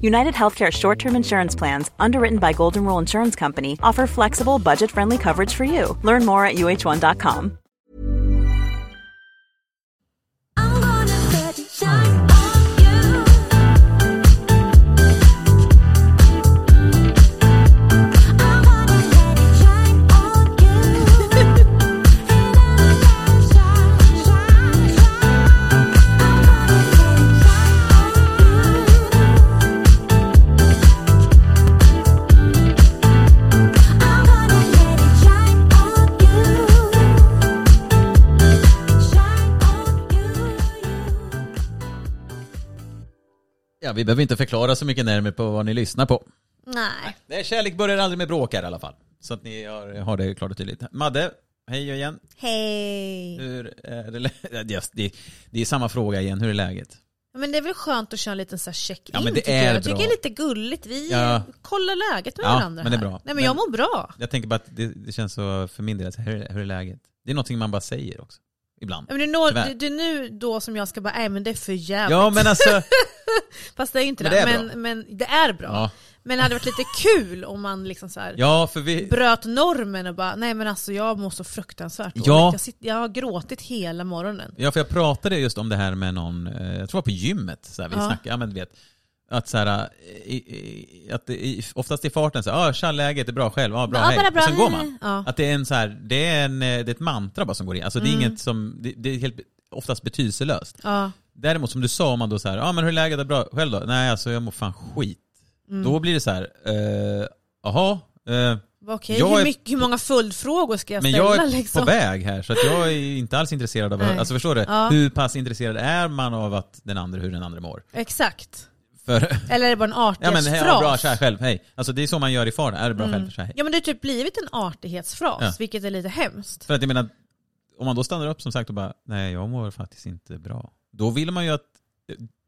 United Healthcare short term insurance plans, underwritten by Golden Rule Insurance Company, offer flexible, budget friendly coverage for you. Learn more at uh1.com. Ja, vi behöver inte förklara så mycket närmare på vad ni lyssnar på. Nej. Nej, kärlek börjar aldrig med bråk här i alla fall. Så att ni har, har det klart och tydligt. Madde, hej igen. Hej. Hur är det? Ja, Det, det, är samma fråga igen, hur är läget? Men det är väl skönt att köra en liten så här check-in Ja, men det tycker är jag. Jag tycker det är lite gulligt. Vi Ja. kollar läget med Ja, varandra men det är här. bra. Nej men jag mår bra. Jag tänker bara att det, det känns så för min del, hur, hur är läget? Det är någonting man bara säger också. Ibland. Men det, är nå- det, det är nu då som jag ska bara, nej men det är för jävligt. Ja men alltså, Fast det är inte Men det. är men, bra. men det är bra. ja, Men det hade varit lite kul om man liksom så ja för vi, bröt normen och bara, nej men alltså jag mår så fruktansvärt. Ja. Jag, sitter, jag har gråtit hela morgonen. ja för jag pratade just om det här med någon, eh, jag tror det var på gymmet, så här, vi Ja. snackade, ja men du vet, att så här, i, i, att det, i, oftast i farten så här, ah, tja läget är bra själv, ja bra, Ja, hej. bara bra, Och sen går man. Ja. Att det är en så här, det är, en, eh, det är ett mantra bara som går in, alltså det är Mm. inget som, det, det är helt, oftast betydelselöst. Ja. Däremot som du sa, om man då så här, ja ah, men hur är läget, är bra, själv då? Nej alltså jag mår fan skit. Mm. Då blir det så här, eh, jaha, eh, Okej, Jag hur, är- hur många följdfrågor ska jag men ställa jag är liksom? på väg här så att jag är inte alls intresserad av, alltså förstår du? Ja. Hur pass intresserad är man av att den andra, hur den andra mår? Exakt. För, Eller är det bara en ja men artighetsfras? hej, bra, själv, hej. Alltså det är så man gör i farten, är det bra Mm. själv, hej. Ja men det har typ blivit en artighetsfras, Ja. vilket är lite hemskt. För att jag menar, om man då stannar upp som sagt och bara, nej jag mår faktiskt inte bra. Då vill man ju att,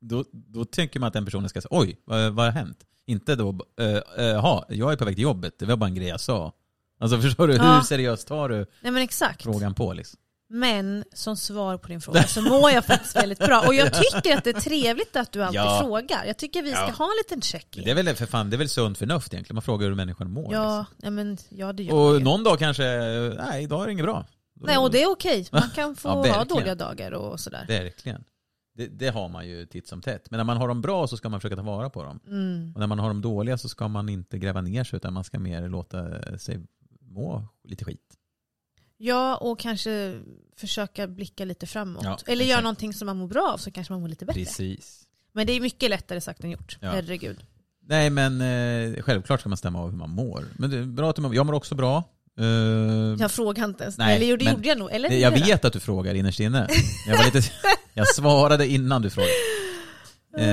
då, då tänker man att den personen ska säga, oj, vad, vad har hänt? Inte då, eh, eh, jaha, jag är på väg till jobbet, det var bara en grej jag sa. Alltså förstår du, Ja. hur seriöst tar du Nej men exakt. frågan på liksom? Men som svar på din fråga så mår jag faktiskt väldigt bra. Och jag tycker att det är trevligt att du alltid Ja. frågar. Jag tycker vi ska Ja. ha en liten check-in. Men det är väl för fan, det är väl sunt förnuft egentligen, man frågar hur människan mår. Ja, ja, men ja det gör liksom. Och det. någon dag kanske, nej idag är det inget bra. Nej och det är okej. Man kan få Ja, ha dåliga dagar och sådär. Verkligen. Det, det har man ju titt som tätt. Men när man har dem bra så ska man försöka ta vara på dem. Mm. Och när man har dem dåliga så ska man inte gräva ner sig utan man ska mer låta sig må lite skit. Ja och kanske försöka blicka lite framåt. Ja, Eller göra någonting som man mår bra av så kanske man mår lite bättre. Precis. Men det är mycket lättare sagt än gjort. Ja. Herregud. Nej men eh, självklart ska man stämma av hur man mår. Men det är bra att mår. Jag mår också bra. Eh, Jag frågar inte ens. Nej, Eller jo, det men- gjorde jag nog. Eller jag gjorde vet att du frågar innerst inne. Jag, var lite, jag svarade innan du frågade. Eh,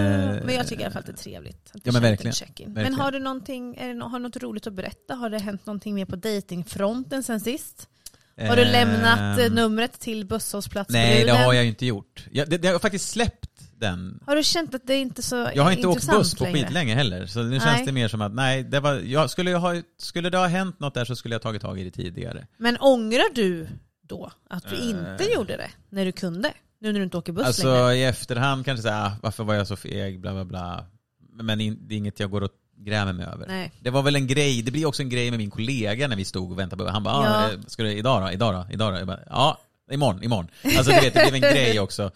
Men jag tycker i alla fall att det är trevligt. Att ja, men verkligen. check-in. Men Verkligen. har du någonting, är det, har du något roligt att berätta? Har det hänt någonting mer på datingfronten sen sist? Har du Ehm, lämnat eh, numret till busshållplatsbruden? Nej, det har jag ju inte gjort. Jag, det, jag har faktiskt släppt den. Har du känt att det är inte så Jag har inte åkt buss på skitlänge heller. Så nu Nej. känns det mer som att, nej, det var, jag skulle, ju ha, skulle det ha hänt något där så skulle jag tagit tag i det tidigare. Men ångrar du då att du Eh. inte gjorde det när du kunde? Nu när du inte åker buss alltså längre? i efterhand kanske säga, ah, varför var jag så feg, bla bla bla. Men in, det är inget jag går och grämer mig över. Nej. Det var väl en grej, det blir också en grej med min kollega när vi stod och väntade på, han bara, ah, Ja. eh, ska du idag då, idag då, idag då? Jag bara, ja, imorgon, imorgon. Alltså du vet, det blev en grej också.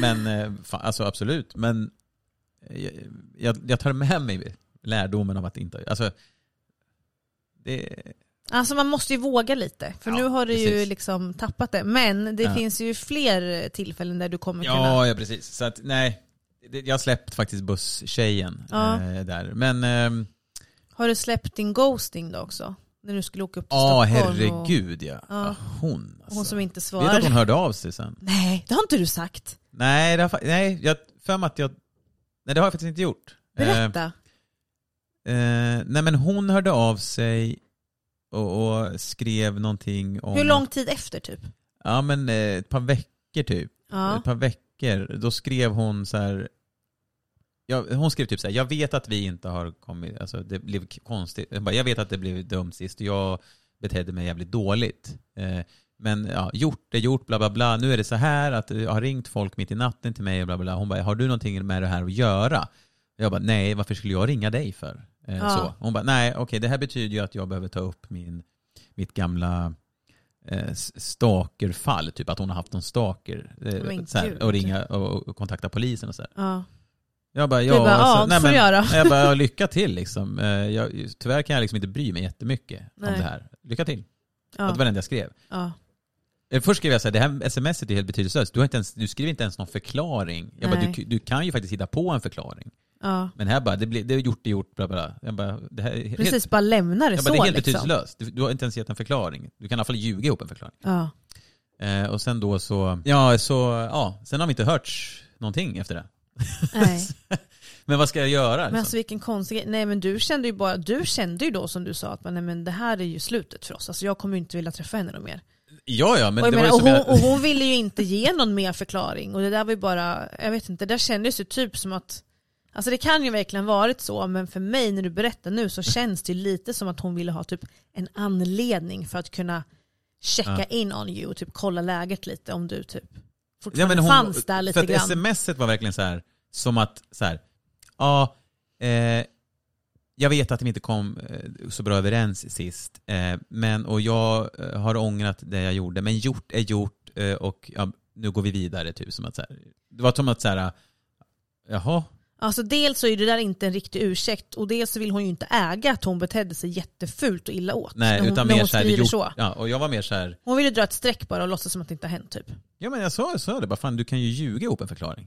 Men, eh, fan, alltså absolut, men jag, jag, jag tar med mig lärdomen av att inte, alltså det, Alltså man måste ju våga lite. För Ja, nu har du ju precis. liksom tappat det. Men det Ja. finns ju fler tillfällen där du kommer kunna... Ja, ja precis. Så att nej, jag har släppt faktiskt busstjejen Ja. eh, där. Men ehm, Har du släppt din ghosting då också? När du skulle åka upp till Ja, Stockholm. herregud ja. Ja. ja. Hon alltså. hon som inte Vet svarar. att hon hörde av sig sen? Nej, det har inte du sagt. Nej, det har, fa- nej jag för mig att jag... Nej, det har jag faktiskt inte gjort. Eh, Berätta. eh, nej, men hon hörde av sig och, och skrev någonting om... Hur lång tid efter typ? Ja, men eh, ett par veckor typ. Ja. Ett par veckor. Då skrev hon så här... Ja, hon skrev typ så här, jag vet att vi inte har kommit, alltså det blev konstigt. Jag, bara, jag vet att det blev dumt sist och jag betedde mig jävligt dåligt. Eh, men ja, gjort är gjort, bla bla bla. Nu är det så här att jag har ringt folk mitt i natten till mig och bla bla. bla. Hon bara, har du någonting med det här att göra? Jag bara, nej, varför skulle jag ringa dig för? Eh, Ja. så. Hon bara, nej, okej, det här betyder ju att jag behöver ta upp min, mitt gamla eh, s- stalkerfall, typ att hon har haft någon stalker. Eh, här, och ringa och, och kontakta polisen och så här. Ja. Jag bara, Du ja, bara, alltså, ja, nej, får men, göra. Jag bara, lycka till liksom. Eh, Jag, tyvärr kan jag liksom inte bry mig jättemycket Nej. om det här. Lycka till. Ja. Det var det enda jag skrev. Ja. Eh, Först skrev jag så här, det här smset är helt betydelselöst. Du, har inte ens, du skriver inte ens någon förklaring. Jag bara, du, du kan ju faktiskt hitta på en förklaring. ja. Men här bara, det, blir, det är gjort, det är gjort, bla bla. Jag bara, det här är helt, Precis, bara lämna det jag så bara, det är helt liksom. betydelselöst. Du, du har inte ens gett en förklaring. Du kan i alla fall ljuga ihop en förklaring. Ja. Eh, och sen då så, ja, så, ja, sen har vi inte hört någonting efter det. Nej. Men vad ska jag göra? Men Liksom? alltså vilken konstig grej. Nej men du kände ju bara, du kände ju då som du sa att nej, men det här är ju slutet för oss. Alltså jag kommer ju inte vilja träffa henne mer. ja, ja, men och, det var menar, ju och, hon, jag... och hon ville ju inte ge någon mer förklaring. Och det där var ju bara, jag vet inte, det där kändes ju typ som att Alltså det kan ju verkligen varit så, men för mig när du berättar nu så känns det ju lite som att hon ville ha typ en anledning för att kunna checka Ja. in on you och typ kolla läget lite om du typ fortfarande men hon, fanns där lite för att grann. smset var verkligen så här, som att så här, ja, eh, jag vet att vi inte kom eh, så bra överens sist, eh, men, och jag eh, har ångrat det jag gjorde, men gjort är gjort eh, och ja, nu går vi vidare. Typ, som att, så här, det var som att så här, jaha, Alltså dels så är det där inte en riktig ursäkt och dels så vill hon ju inte äga att hon betedde sig jättefult och illa åt. nej, hon, utan mer hon så här, gjort, så. Ja, och jag var mer så här, Hon ville dra ett streck bara och låtsas som att det inte har hänt typ. ja men jag sa, jag sa det, bara fan du kan ju ljuga ihop en förklaring.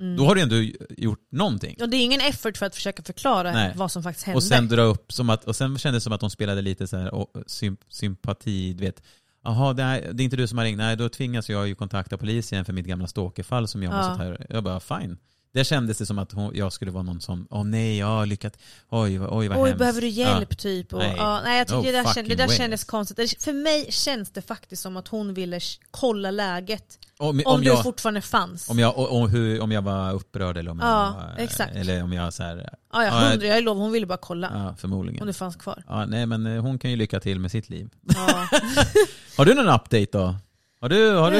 Mm. Då har du ändå gjort någonting. Och det är ingen effort för att försöka förklara Nej. vad som faktiskt hände. Och sen dra upp, som att, och sen kändes det som att de spelade lite så här, och, sym, sympati, du vet. Jaha, det, är inte du som har ringt. Nej, då tvingas jag ju kontakta polisen för mitt gamla stalkerfall som jag Ja. har suttit här. Jag bara, fine. Det kändes det som att hon, jag skulle vara någon som, åh nej, jag har lyckats, oj, oj vad Oj, hemskt. behöver du hjälp Ja. typ? Och, Nej. Ja, nej, jag tycker No det där, kän, det där kändes konstigt. Det- För mig känns det faktiskt som att hon ville kolla läget. Om, Om, om, du jag, fortfarande fanns. om, jag, och hur, om jag var upprörd eller om jag Ja, var, exakt. Eller om jag så här, ja, Ja, hundra, jag lovar, hon ville bara kolla ja om förmodligen. du fanns kvar. Ja, nej men eh, hon kan ju lycka till med sitt liv. Ja. Har du någon update då? Har du, har du?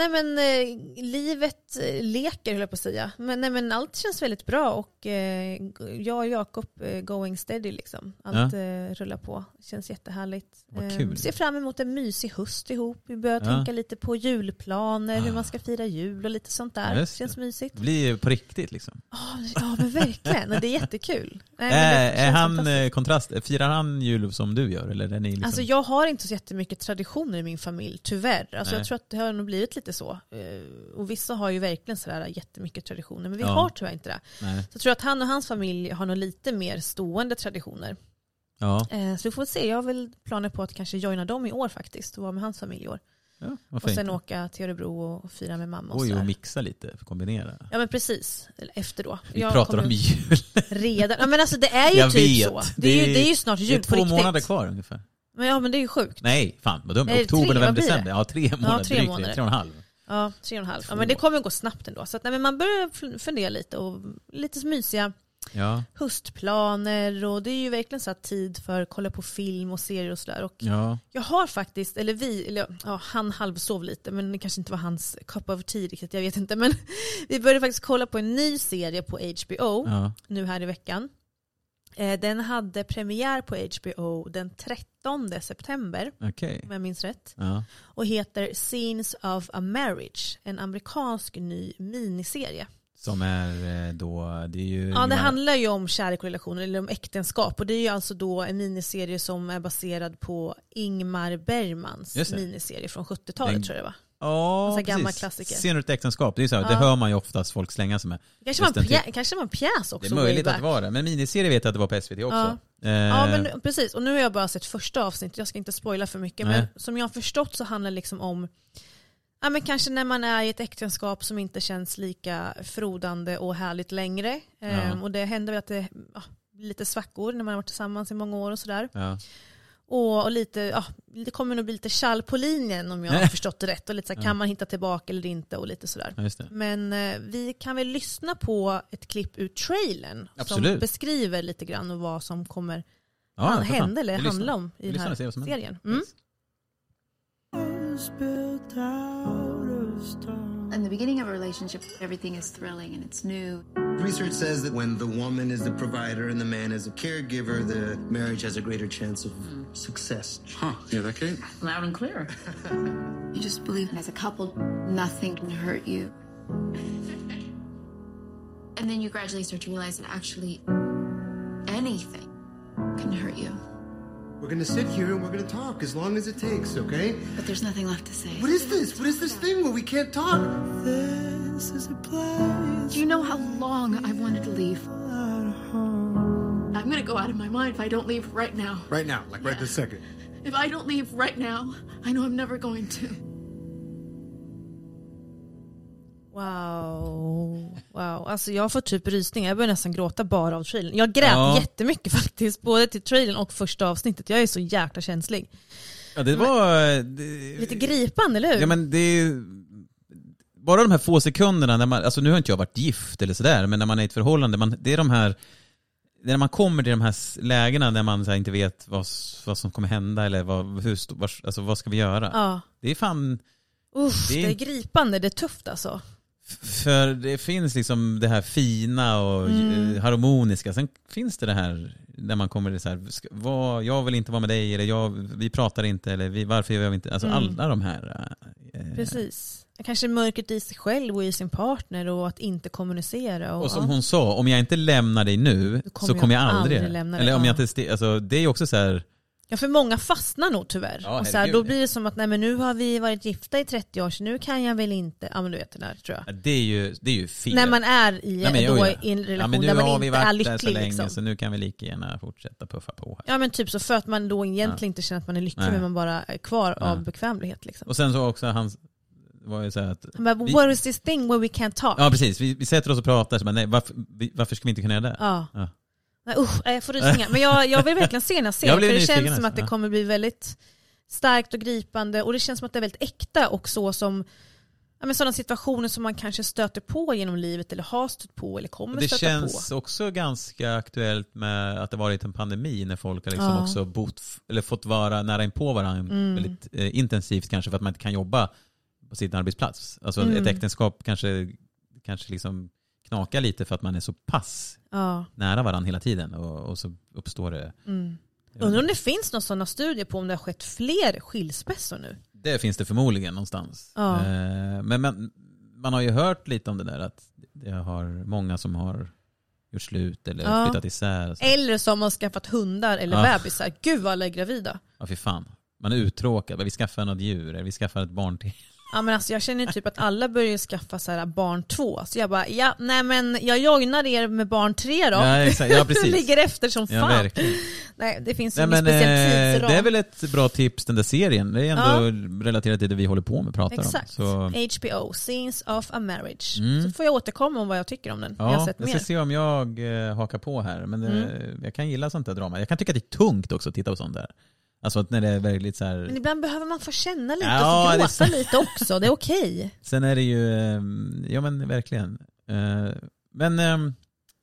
Nej men eh, livet eh, leker höll jag på att säga. Men, nej, men allt känns väldigt bra och eh, jag och Jakob eh, going steady liksom. Allt eh, rullar på. Känns jättehärligt. Vad Ehm, kul. ser fram emot en mysig höst ihop. Vi börjar Ja. tänka lite på julplaner, hur Ah. man ska fira jul och lite sånt där. Just Känns mysigt. Det blir på riktigt liksom. Ja, ja men verkligen. Det är jättekul. Nej, det Är, han eh, kontrast, firar han jul som du gör? Eller är ni liksom... Alltså jag har inte så jättemycket traditioner i min familj, tyvärr. Alltså Nej. jag tror att det har nog blivit lite så. Eh, Och vissa har ju verkligen sådär jättemycket traditioner, men vi Ja. har tyvärr inte det. Nej. Så jag tror att han och hans familj har nog lite mer stående traditioner. Ja, Eh, Så vi får se, jag har väl planer på att kanske joina dem i år faktiskt och vara med hans familj i år. ja Och sen åka till Örebro och fira med mamma och Oj, och mixa lite, kombinera. Ja men precis, efter då. Vi Jag pratar om jul. Redan, ja, men alltså det är ju Jag typ vet. så. Det är, ju, det är ju snart Det jul är på två riktigt. månader kvar ungefär. Men, ja men det är ju sjukt. Nej, fan vad dumt. Nej, Oktober, tre, november, december. Ja, tre månader. tre drygt månader. Tre och en halv. Ja, tre och en halv. Ja, men det kommer gå snabbt ändå. Så att, nej, men man börjar fundera lite och lite mysiga Ja, höstplaner och det är ju verkligen så här tid för att kolla på film och serier och sådär. Och ja. jag har faktiskt, eller vi, eller ja, han halvsov lite men det kanske inte var hans cup of tea riktigt, jag vet inte. Men vi började faktiskt kolla på en ny serie på HBO ja. nu här i veckan. Eh, Den hade premiär på HBO den 13 september, Okej. om jag minns rätt. Ja. Och heter Scenes of a Marriage, en amerikansk ny miniserie. Som är eh, då, det är ju... Ja, det handlar ju om kärlek och relationer, eller om äktenskap. Och det är ju alltså då en miniserie som är baserad på Ingmar Bergmans miniserie från 70-talet Den- tror jag det var. Ja, Alltså gammal klassiker. Scener ett äktenskap, det, är så här, det Ja. hör man ju oftast folk slänga sig med. Kanske var, en pjä- kanske var en pjäs också. Det är möjligt att det var det, men miniserie vet jag att det var på SVT också. Eh, Ja men precis, och nu har jag bara sett första avsnittet, jag ska inte spoila för mycket. Nej. Men som jag har förstått så handlar det liksom om Ja men kanske när man är i ett äktenskap som inte känns lika frodande och härligt längre. Ehm, och det händer väl att det ja, lite svackor när man har varit tillsammans i många år och sådär. ja. Och, och lite, ja, det kommer nog bli lite kall på linjen om jag har förstått det rätt. Och lite så här, kan man hitta tillbaka eller inte och lite sådär. ja. Men eh, vi kan väl lyssna på ett klipp ur trailern som Absolut. beskriver lite grann och vad som kommer Ja, hända eller handla om i den här som serien. Mm. In the beginning of a relationship, everything is thrilling and it's new. Research says that when the woman is the provider and the man is a caregiver, the marriage has a greater chance of success. Huh, yeah, that Kate? Loud and clear. you just believe as a couple, nothing can hurt you. and then you gradually start to realize that actually anything can hurt you. We're gonna sit here and we're gonna talk as long as it takes, okay? But there's nothing left to say. What is this? What is this thing where we can't talk? Do you know how long I've wanted to leave? I'm gonna go out of my mind if I don't leave right now. Right now, like right this second. If I don't leave right now, I know I'm never going to. Wow. wow. Alltså jag får typ rysningar, jag börjar nästan gråta bara av trailern. Jag grät Ja. jättemycket faktiskt, både till trailern och första avsnittet. Jag är så jäkla känslig. Ja, det var... Det, Lite gripande, eller hur? Ja men det är bara de här få sekunderna när man, alltså nu har inte jag varit gift eller sådär, men när man är i ett förhållande, man, det är de här, är när man kommer till de här lägena där man här, inte vet vad, vad som kommer hända eller vad, hur, vars- alltså, vad ska vi göra? Ja. Det är fan, Uff, Det det, är- är gripande, det är tufft alltså. för det finns liksom det här fina och Mm. eh, harmoniska, sen finns det det här när man kommer till så här, ska, vad, jag vill inte vara med dig eller jag, vi pratar inte eller vi, varför gör vi inte, alltså Mm. alla de här. eh, Precis. Kanske mörkret i sig själv och i sin partner och att inte kommunicera. Och, Och som hon sa, om jag inte lämnar dig nu kommer så jag kommer jag aldrig, aldrig lämna dig. Eller om Ja. jag inte, alltså det är ju också så här, Ja för många fastnar nog tyvärr. Ja, och så här, då blir det som att nej men nu har vi varit gifta i 30 år så nu kan jag väl inte, ja men du vet det där tror jag. ja, det är ju, det är ju fel. När man är i, Nej, men, då, ja. i en relation ja, men nu där man har vi inte är varit där så lycklig. länge liksom. så nu kan vi lika gärna fortsätta puffa på här. Ja men typ så för att man då egentligen inte känner att man är lycklig Nej. men man bara är kvar av bekvämlighet. Liksom. Och sen så också hans, var ju så här att, vi- what is this thing where we can't talk? ja precis, vi, vi sätter oss och pratar, så bara, nej, varför, vi, varför ska vi inte kunna göra det? Ja. Ja. Nej, usch, jag får rysningar. Men jag, jag vill verkligen se den här serien, för det känns som alltså, att det kommer bli väldigt starkt och gripande och det känns som att det är väldigt äkta och så som ja, men sådana situationer som man kanske stöter på genom livet eller har stött på eller kommer det stöta känns på. också ganska aktuellt med att det varit en pandemi när folk har liksom Ja. också bott, eller fått vara nära in på varandra Mm. väldigt eh, intensivt kanske för att man inte kan jobba på sin arbetsplats. Alltså Mm. ett äktenskap kanske, kanske liksom knakar lite för att man är så pass Ja. nära varandra hela tiden och, och så uppstår det. Mm. Undrar om det finns några sådana studier på om det har skett fler skilsmässor nu? Det finns det förmodligen någonstans. Ja. Eh, men man, man har ju hört lite om det där att det har många som har gjort slut eller Ja. flyttat isär. Eller som har skaffat hundar eller Ja. bebisar. Gud vad alla är gravida. Ja fy fan. Man är uttråkad. Vi skaffar något djur, eller vi skaffar ett barn till. Ja men alltså jag känner typ att alla börjar skaffa så här barn två. Så jag bara, ja nej men jag joinar er med barn tre då. Ja, exakt. Ja, precis. Ligger efter som Ja, fan. verkligen. nej det finns Nej, ingen men, speciell eh, tidsram. det är väl ett bra tips den där serien. Det är ändå relaterat till det vi håller på med pratar Exakt. om. Så, HBO, Scenes of a Marriage. Mm. Så får jag återkomma om vad jag tycker om den. jag har ja, sett jag mer. ska se om jag eh, hakar på här. Men eh, jag kan gilla sånt där drama. Jag kan tycka att det är tungt också att titta på sånt där. Alltså att när det är väldigt så här... Men ibland behöver man få känna lite Ja, och det få gråta lite också. Det är okej. Sen är det ju, eh, ja men verkligen. Eh, Men ehm,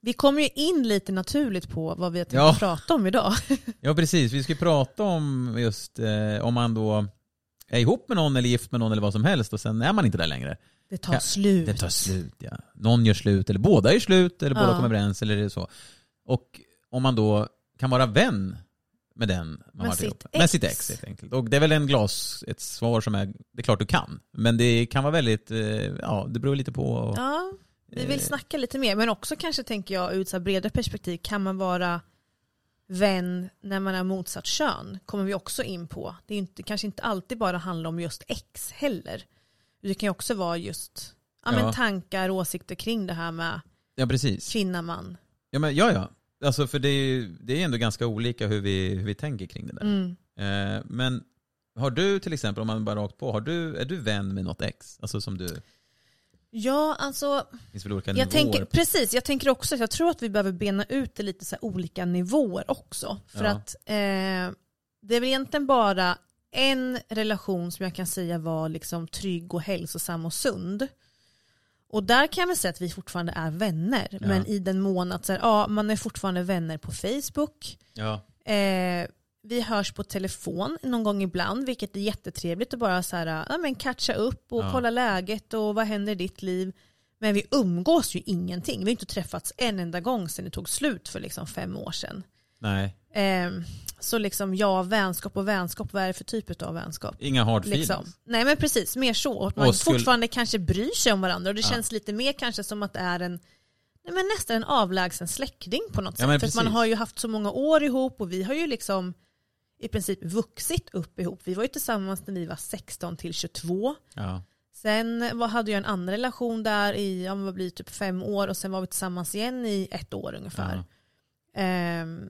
Vi kommer ju in lite naturligt på vad vi har tänkt Ja. prata om idag. Ja precis, vi ska ju prata om just eh, om man då är ihop med någon eller gift med någon eller vad som helst och sen är man inte där längre. Det tar Ja, slut. Det tar slut ja. Någon gör slut eller båda gör slut eller båda Ja. kommer överens eller det så. Och om man då kan vara vän med den man Med varit sitt ihop med. Sitt ex. ex helt enkelt. Och det är väl en glas, ett svar som är, det är klart du kan. Men det kan vara väldigt, eh, ja det beror lite på. Ja, vi vill Eh. snacka lite mer. Men också kanske tänker jag ur ett bredare perspektiv, kan man vara vän när man är motsatt kön? Kommer vi också in på. Det är inte, kanske inte alltid bara handlar om just ex heller. Det kan ju också vara just ja, Ja. Men tankar och åsikter kring det här med Ja precis. kvinna, man. Ja, men, ja, ja. Alltså, för det är, ju- det är ändå ganska olika hur vi, hur vi tänker kring det där. Mm. Eh, men har du till exempel, om man bara rakt på, har du, är du vän med något ex? Alltså som du, Ja, alltså finns väl olika jag nivåer? tänker, precis, jag tänker också att jag tror att vi behöver bena ut det lite så olika nivåer också. För Ja. att eh, det är väl egentligen bara en relation som jag kan säga var liksom trygg och hälsosam och sund. Och där kan jag väl säga att vi fortfarande är vänner. Ja. Men i den mån att så här, ja, man är fortfarande vänner på Facebook. Ja, Eh, vi hörs på telefon någon gång ibland, vilket är jättetrevligt att bara så här, ja, men catcha upp och Ja. kolla läget och vad händer i ditt liv. Men vi umgås ju ingenting. Vi har inte träffats en enda gång sedan det tog slut för liksom fem år sedan. nej. Eh, så liksom ja, vänskap och vänskap, vad är det för typ av vänskap? Inga hard feelings. Liksom. Nej men precis, mer så. Att man skulle- fortfarande kanske bryr sig om varandra och det Ja. känns lite mer kanske som att det är en nej, men nästan en avlägsen släkting på något Ja, sätt. För att man har ju haft så många år ihop och vi har ju liksom i princip vuxit upp ihop. Vi var ju tillsammans när vi var 16 till 22. Ja. Sen var, hade jag en annan relation där i, ja, vad blir typ fem år och sen var vi tillsammans igen i ett år ungefär. Ja. Ehm,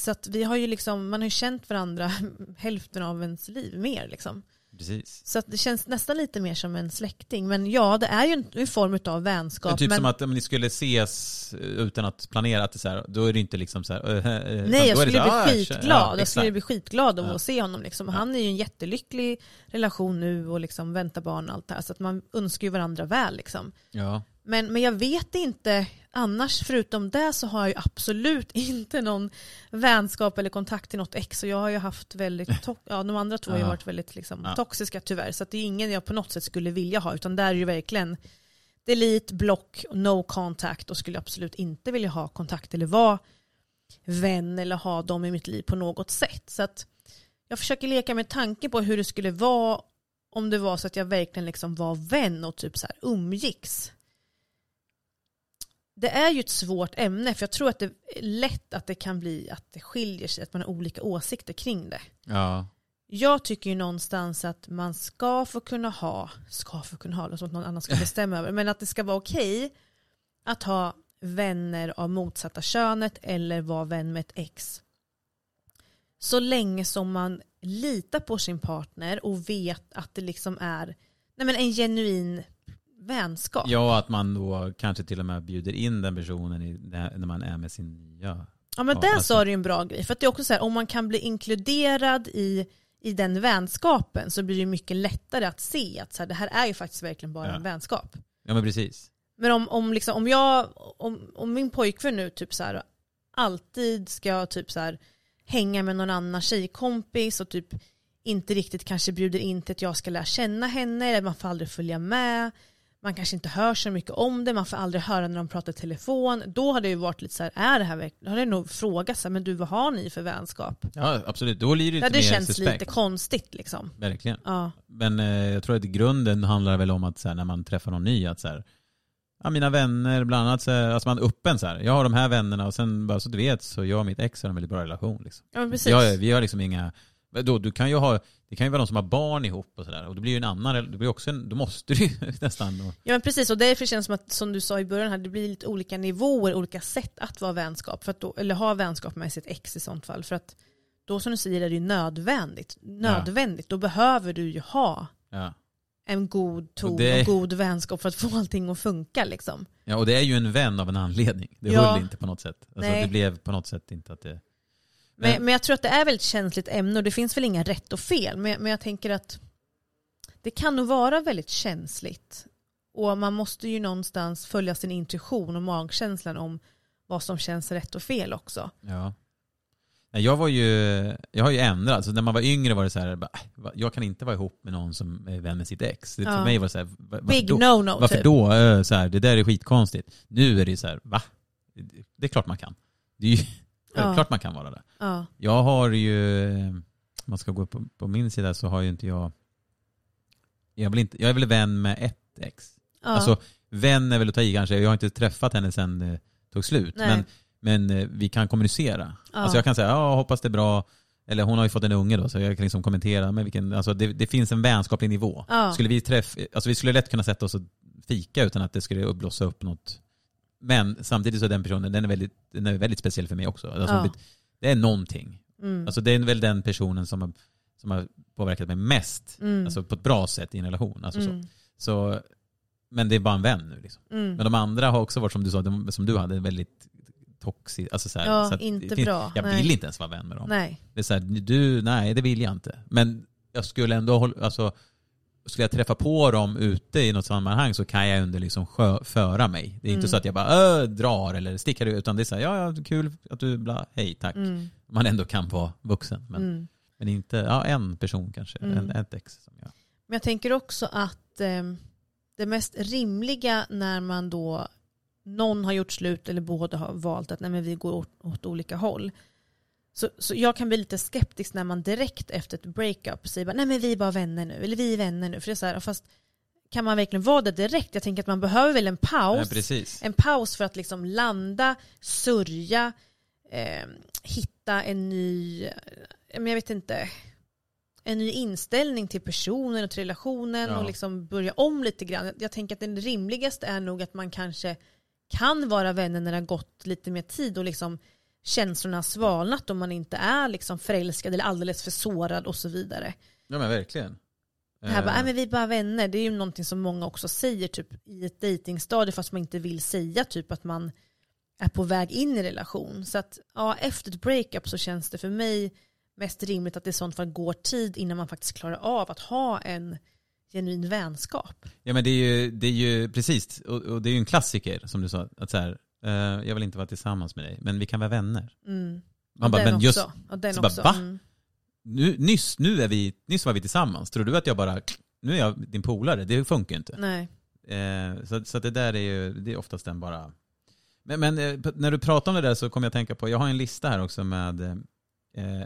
så att vi har ju liksom, man har ju känt varandra hälften av ens liv mer liksom. Precis. Så det känns nästan lite mer som en släkting. Men ja, det är ju en, en form av vänskap. Men typ men, som att om ni skulle ses eh, utan att planera, att det så här, då är det inte liksom så här, utan nej, jag skulle så bli ah, skitglad. ja, jag skulle bli skitglad av Ja. att se honom. Liksom. Ja. Han är ju en jättelycklig relation nu och liksom väntar barn och allt det här. Så att man önskar ju varandra väl. Liksom. Ja. Men, men jag vet inte, annars förutom det så har jag ju absolut inte någon vänskap eller kontakt till något ex. Och jag har ju haft väldigt, ja de andra två har ju varit väldigt liksom, Ja. toxiska tyvärr. Så det är ingen jag på något sätt skulle vilja ha. Utan där är ju verkligen delete, block, no contact och skulle absolut inte vilja ha kontakt eller vara vän eller ha dem i mitt liv på något sätt. Så att jag försöker leka med tanken på hur det skulle vara om det var så att jag verkligen liksom var vän och typ så här umgicks. Det är ju ett svårt ämne för jag tror att det är lätt att det kan bli att det skiljer sig, att man har olika åsikter kring det. Ja. Jag tycker ju någonstans att man ska få kunna ha, ska få kunna ha, är som någon annan ska bestämma över, men att det ska vara okej att ha vänner av motsatta könet eller vara vän med ett ex. Så länge som man litar på sin partner och vet att det liksom är nej men en genuin vänskap. ja, att man då kanske till och med bjuder in den personen i, när man är med sin nya. Ja men Ja, där alltså- sa du en bra grej. För att det är också så här, om man kan bli inkluderad i, i den vänskapen så blir det mycket lättare att se att så här, det här är ju faktiskt verkligen bara Ja. en vänskap. Ja men precis. Men om, om, liksom, om, jag, om, om min pojkvän nu typ så här, alltid ska typ så här, hänga med någon annan tjejkompis och typ inte riktigt kanske bjuder in till att jag ska lära känna henne, eller man får aldrig följa med, man kanske inte hör så mycket om det, man får aldrig höra när de pratar i telefon. Då har det ju varit lite så här, är det här verkligen, då har det nog frågat så här, men du vad har ni för vänskap? Ja absolut, då blir det Det lite hade mer känts suspekt. lite konstigt liksom. Verkligen. Ja. Men eh, jag tror att i grunden handlar det väl om att så här, när man träffar någon ny, att så här, ja, mina vänner, bland annat, så här, alltså man är öppen så här. Jag har de här vännerna och sen bara så du vet så jag och mitt ex har en väldigt bra relation. Liksom. ja precis. Jag, vi har liksom inga, då, du kan ju ha, det kan ju vara de som har barn ihop och sådär. Och det blir ju en annan, det blir också en, då måste du ju nästan. Och, Ja men precis och därför känns det som att som du sa i början här, det blir lite olika nivåer, olika sätt att vara vänskap. För att då, eller ha vänskap med sitt ex i sånt fall. För att då som du säger är det ju nödvändigt. Nödvändigt, då behöver du ju ha ja. en god ton och, det- god vänskap för att få allting att funka liksom. ja, och det är ju en vän av en anledning. Det Ja. höll inte på något sätt. Alltså, Nej. det blev på något sätt inte att det... Men, Men- men jag tror att det är väldigt känsligt ämne och det finns väl inga rätt och fel. Men, men jag tänker att det kan nog vara väldigt känsligt. Och man måste ju någonstans följa sin intuition och magkänslan om vad som känns rätt och fel också. Ja. Jag var ju, jag har ju ändrat, alltså när man var yngre var det så här, äh, jag kan inte vara ihop med någon som är vän med sitt ex. Det, Ja. För mig var det så här, va- varför Big då? no-no Varför typ. då? Så här, det där är skitkonstigt. Nu är det så här, va? Det är klart man kan. Det är ju Ja. självklart man kan vara det. Ja. Jag har ju, om man ska gå på, på min sida så har ju inte jag, jag väl, inte, jag är väl vän med ett ex. Ja. Alltså vän är väl att ta i kanske, jag har inte träffat henne sedan det tog slut. Nej. Men, men eh, vi kan kommunicera. Ja. Alltså jag kan säga, ja hoppas det är bra, eller hon har ju fått en unge då så jag kan liksom kommentera med vilken, alltså det, det finns en vänskaplig nivå. Ja. Skulle vi träffa, alltså vi skulle lätt kunna sätta oss och fika utan att det skulle blossa upp något. Men samtidigt så är den personen, den är väldigt, den är väldigt speciell för mig också. Alltså, Ja. Det är någonting. Mm. Alltså det är väl den personen som har, som har påverkat mig mest, Mm. alltså på ett bra sätt i en relation. Alltså så. Mm. Så, men det är bara en vän nu liksom. Mm. Men de andra har också varit som du sa, de, som du hade, väldigt toxic. Alltså så här, Ja, så inte finns- bra. Jag Nej. vill inte ens vara vän med dem. Nej. Det är så här, du, nej det vill jag inte. Men jag skulle ändå hålla, alltså, skulle jag träffa på dem ute i något sammanhang så kan jag under liksom sjö, föra mig. Det är inte Mm. så att jag bara drar eller sticker ut, utan det är så här, ja, ja kul att du, bla, hej, tack. Mm. Man ändå kan vara vuxen. Men, Mm. men inte, ja en person kanske, Mm. en, ett ex. Som jag. Men jag tänker också att eh, det mest rimliga när man då någon har gjort slut eller båda har valt att nej, men vi går åt, åt olika håll. Så, så jag kan bli lite skeptisk när man direkt efter ett breakup säger bara, nej men vi är bara vänner nu, eller vi är vänner nu. För det är så här, fast kan man verkligen vara det direkt? Jag tänker att man behöver väl en paus. Ja. En paus för att liksom landa, sörja, eh, hitta en ny, eh, men jag vet inte, en ny inställning till personen och till relationen Ja. och liksom börja om lite grann. Jag- Jag tänker att det rimligaste är nog att man kanske kan vara vänner när det har gått lite mer tid och liksom känslorna har svalnat och man inte är liksom förälskad eller alldeles för sårad och så vidare. Ja men verkligen. Det här bara, Eh, nej men vi är bara vänner, det är ju någonting som många också säger typ i ett dejtingstadie fast man inte vill säga typ att man är på väg in i relation. Så att ja, efter ett breakup så känns det för mig mest rimligt att det i sånt fall går tid innan man faktiskt klarar av att ha en genuin vänskap. Ja men det är ju, det är ju precis, och, och det är ju en klassiker som du sa, att så här, jag vill inte vara tillsammans med dig, men vi kan vara vänner. Mm. Man bara, men just, också. Och den så bara, också. va? Mm. nu, nyss, nu är vi, nyss var vi tillsammans, tror du att jag bara, nu är jag din polare? Det funkar ju inte. Nej. Eh, så, så det där är ju, det är oftast den bara... Men, men eh, när du pratar om det där så kommer jag att tänka på, jag har en lista här också med, eh,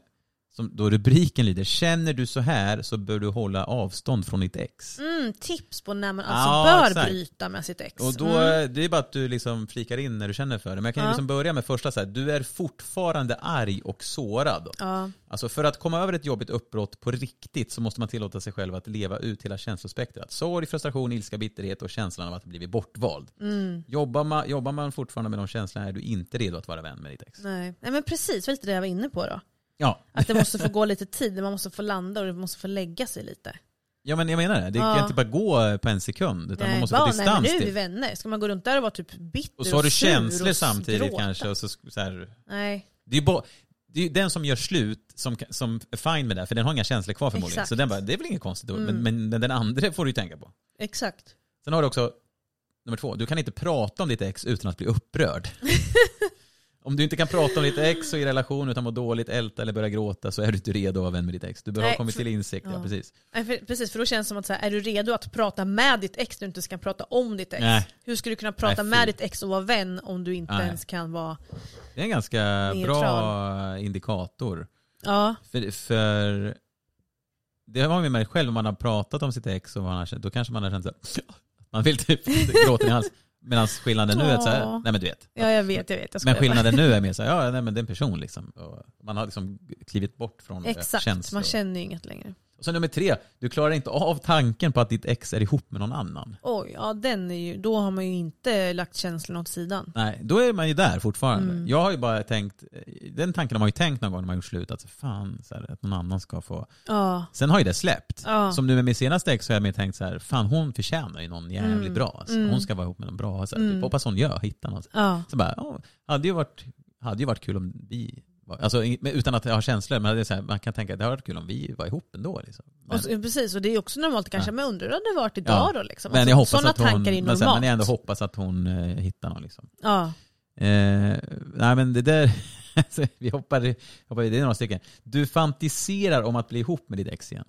som då rubriken lyder, känner du så här så bör du hålla avstånd från ditt ex. Mm, tips på när man alltså Ja, bör exakt. bryta med sitt ex. Och då, mm. det är bara att du liksom flikar in när du känner för det. Men jag kan ju Ja. liksom börja med första så här, du är fortfarande arg och sårad. ja. Alltså för att komma över ett jobbigt uppbrott på riktigt så måste man tillåta sig själv att leva ut hela känslospektrat. Sorg, frustration, ilska, bitterhet och känslan av att bli bortvald. Mm. Jobbar man, jobbar man fortfarande med de känslorna är du inte redo att vara vän med ditt ex. Nej. Nej men precis, det var lite det jag var inne på då. Ja. Att det måste få gå lite tid, man måste få landa och det måste få lägga sig lite. ja, men jag menar det. Det Ja. kan inte bara gå på en sekund, utan man måste få bara, nej men distans nu är vi vänner. Ska man gå runt där och vara typ bitter Och så har du sur känslor och samtidigt gråta? kanske. Och så, så här, Nej. det är bara, det är den som gör slut som, som är fine med det, för den har inga känslor kvar förmodligen. Exakt. Så den bara, det är väl inget konstigt. då. Mm. Men, men den andra får du ju tänka på. Exakt. Sen har du också, nummer två, du kan inte prata om ditt ex utan att bli upprörd. om du inte kan prata om ditt ex och i relation utan mår dåligt, älta eller börja gråta så är du inte redo att vara vän med ditt ex. Du bör ha kommit till insikt, ja, ja. precis. Nej, för, precis, för då känns det som att så här, är du redo att prata med ditt ex när du inte ska prata om ditt ex? Nej. Hur ska du kunna prata Nej, med ditt ex och vara vän om du inte ens kan vara... Det är en ganska Neutral. bra indikator. Ja, För, för det har man ju med själv, om man har pratat om sitt ex och man har känt, då kanske man har känt så här, man vill typ gråta i hals. Medan skillnaden nu är så här, nej men du vet. ja jag vet, jag vet. Jag Men skillnaden nu är mer så här, ja nej men det är en person liksom. Och man har liksom klivit bort från Exakt, känslor. man känner ju inget längre. Och sen nummer tre, du klarar inte av tanken på att ditt ex är ihop med någon annan. Oj, ja den är ju, då har man ju inte lagt känslorna åt sidan. Nej, då är man ju där fortfarande. Mm. Jag har ju bara tänkt, den tanken har man ju tänkt någon gång när man gjort slut, att fan, så här, att någon annan ska få. Ja, Sen har ju det släppt. Ja. Som nu med min senaste ex så har jag mer tänkt så här, fan hon förtjänar ju någon jävligt Mm. bra. Alltså. Mm. Hon ska vara ihop med någon bra. Så här, Mm. typ, hoppas hon gör, hittar någon. ja. Så bara, ja, hade ju varit, hade ju varit kul om vi alltså utan att jag har känslor, men här, man kan tänka att det hade varit kul om vi var ihop ändå. Liksom. Men, Och så, precis, och det är också normalt kanske, Ja. men undrar hur det hade varit idag Ja. då liksom. men Alltså, jag hoppas Sådana att hon, tankar är men, sen, normalt. men jag ändå hoppas att hon eh, hittar någon. Liksom. Ja. Eh, nej men det där, alltså, vi hoppar, hoppar, det är några stycken. Du fantiserar om att bli ihop med ditt ex igen.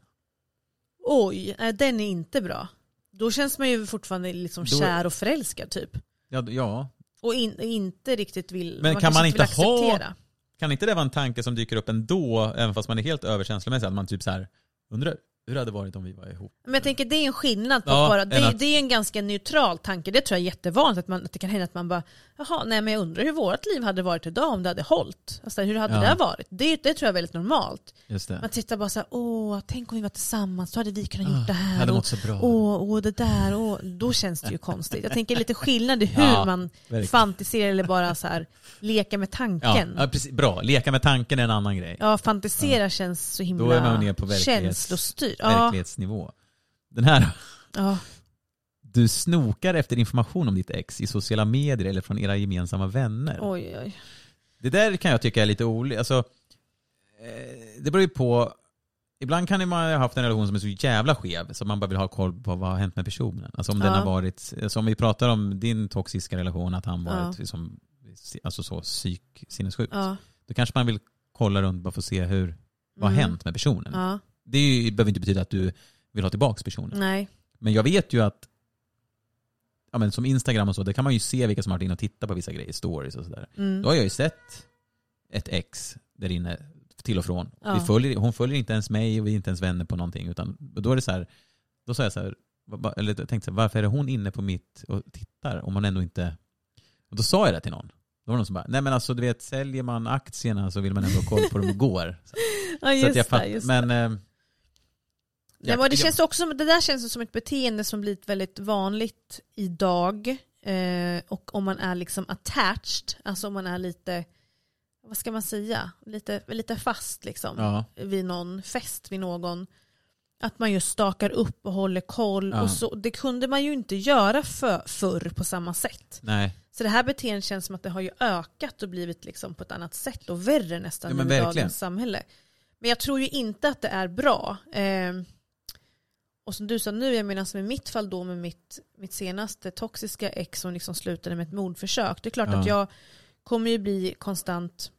Oj, nej, den är inte bra. Då känns man ju fortfarande liksom Då- kär och förälskad typ. Ja, ja. Och in, inte riktigt vill, Men man kan man vill inte ha- acceptera. Kan inte det vara en tanke som dyker upp ändå, även fast man är helt överkänslomässig, att man typ så här undrar, hur hade det varit om vi var ihop? Men jag tänker det är en skillnad på Ja, bara, det, att- det är en ganska neutral tanke. Det tror jag är jättevanligt att, man, att det kan hända att man bara, jaha, nej men jag undrar hur vårt liv hade varit idag om det hade hållit. Alltså hur hade Ja. det varit? Det, det tror jag är väldigt normalt. Man tittar bara så här, åh, tänk om vi var tillsammans, då hade vi kunnat gjort Ah, det här. hade och, mått så bra. Åh, åh, det där, åh. Då känns det ju konstigt. Jag tänker lite skillnad i hur Ja, man verkligen. fantiserar eller bara så här leka med tanken. ja, precis. Bra. Leka med tanken är en annan grej. Ja, fantisera känns så himla Då känslostyrt. Ja, verklighetsnivå. Den här, ja. du snokar efter information om ditt ex i sociala medier eller från era gemensamma vänner. Oj, oj. Det där kan jag tycka är lite olika. Alltså, eh, det beror ju på. Ibland kan man ha haft en relation som är så jävla skev så man bara vill ha koll på vad har hänt med personen. Alltså om den Ja. har varit, alltså om vi pratar om din toxiska relation, att han varit Ja. liksom, alltså så psyk, sinnessjuk. Ja. Då kanske man vill kolla runt bara för att se hur, vad har Mm. hänt med personen. Ja. Det behöver inte betyda att du vill ha tillbaka personen. Nej. Men jag vet ju att ja, men som Instagram och så, där kan man ju se vilka som har varit inne och tittat på vissa grejer, stories och sådär. Mm. Då har jag ju sett ett ex där inne till och från. Ja. Vi följer, hon följer inte ens mig och vi är inte ens vänner på någonting. Utan då är det så här, då sa jag så här, eller tänkte så här, varför är det hon inne på mitt och tittar om hon ändå inte... Och då sa jag det till någon. Då var det någon som bara, nej men alltså du vet, säljer man aktierna så vill man ändå ha koll på dem igår. Så, Ja, så att jag det. fatt, Just men... Nej, men det, känns också, som- det där känns som ett beteende som blivit väldigt vanligt idag. Eh, och om man är liksom attached, alltså om man är lite, vad ska man säga, lite, lite fast liksom ja, vid någon fest vid någon. Att man just stakar upp och håller koll. Ja. Och så, det kunde man ju inte göra för, förr på samma sätt. nej. Så det här beteendet känns som att det har ju ökat och blivit liksom på ett annat sätt och värre nästan Ja, i dagens samhälle. Men jag tror ju inte att det är bra. Eh, och som du sa nu, jag menar som i mitt fall då med mitt, mitt senaste toxiska ex som liksom slutade med ett mordförsök. Det är klart Ja. att jag kommer ju bli konstant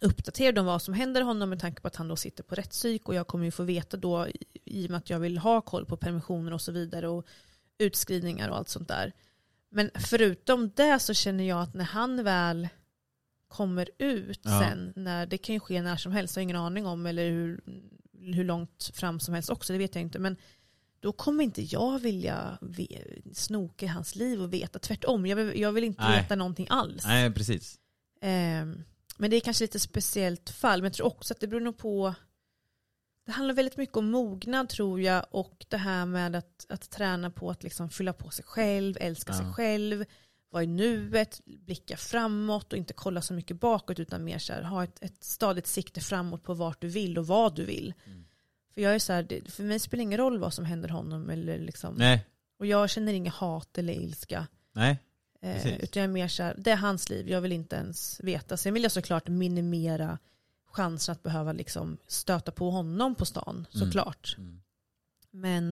uppdaterad om vad som händer honom med tanke på att han då sitter på rättspsyk och jag kommer ju få veta då i- och med att jag vill ha koll på permissioner och så vidare och utskrivningar och allt sånt där. Men förutom det så känner jag att när han väl kommer ut Ja. sen, när, det kan ju ske när som helst, jag har ingen aning om, eller hur, hur långt fram som helst också, det vet jag inte. Men då kommer inte jag vilja snoka i hans liv och veta, tvärtom. Jag vill, jag vill inte Nej. veta någonting alls. nej, precis. Ehm, men det är kanske lite speciellt fall. Men jag tror också att det beror nog på det handlar väldigt mycket om mognad tror jag och det här med att, att träna på att liksom fylla på sig själv, älska Ja. sig själv, vara i nuet, blicka framåt och inte kolla så mycket bakåt utan mer så här, ha ett, ett stadigt sikte framåt på vart du vill och vad du vill. Mm. För jag är så här, för mig spelar det ingen roll vad som händer honom eller liksom, Nej, och jag känner inget hat eller ilska. nej. Eh, utan jag är mer så här, det är hans liv, jag vill inte ens veta. Sen vill jag såklart minimera chansen att behöva liksom stöta på honom på stan, Mm. såklart. Mm. Men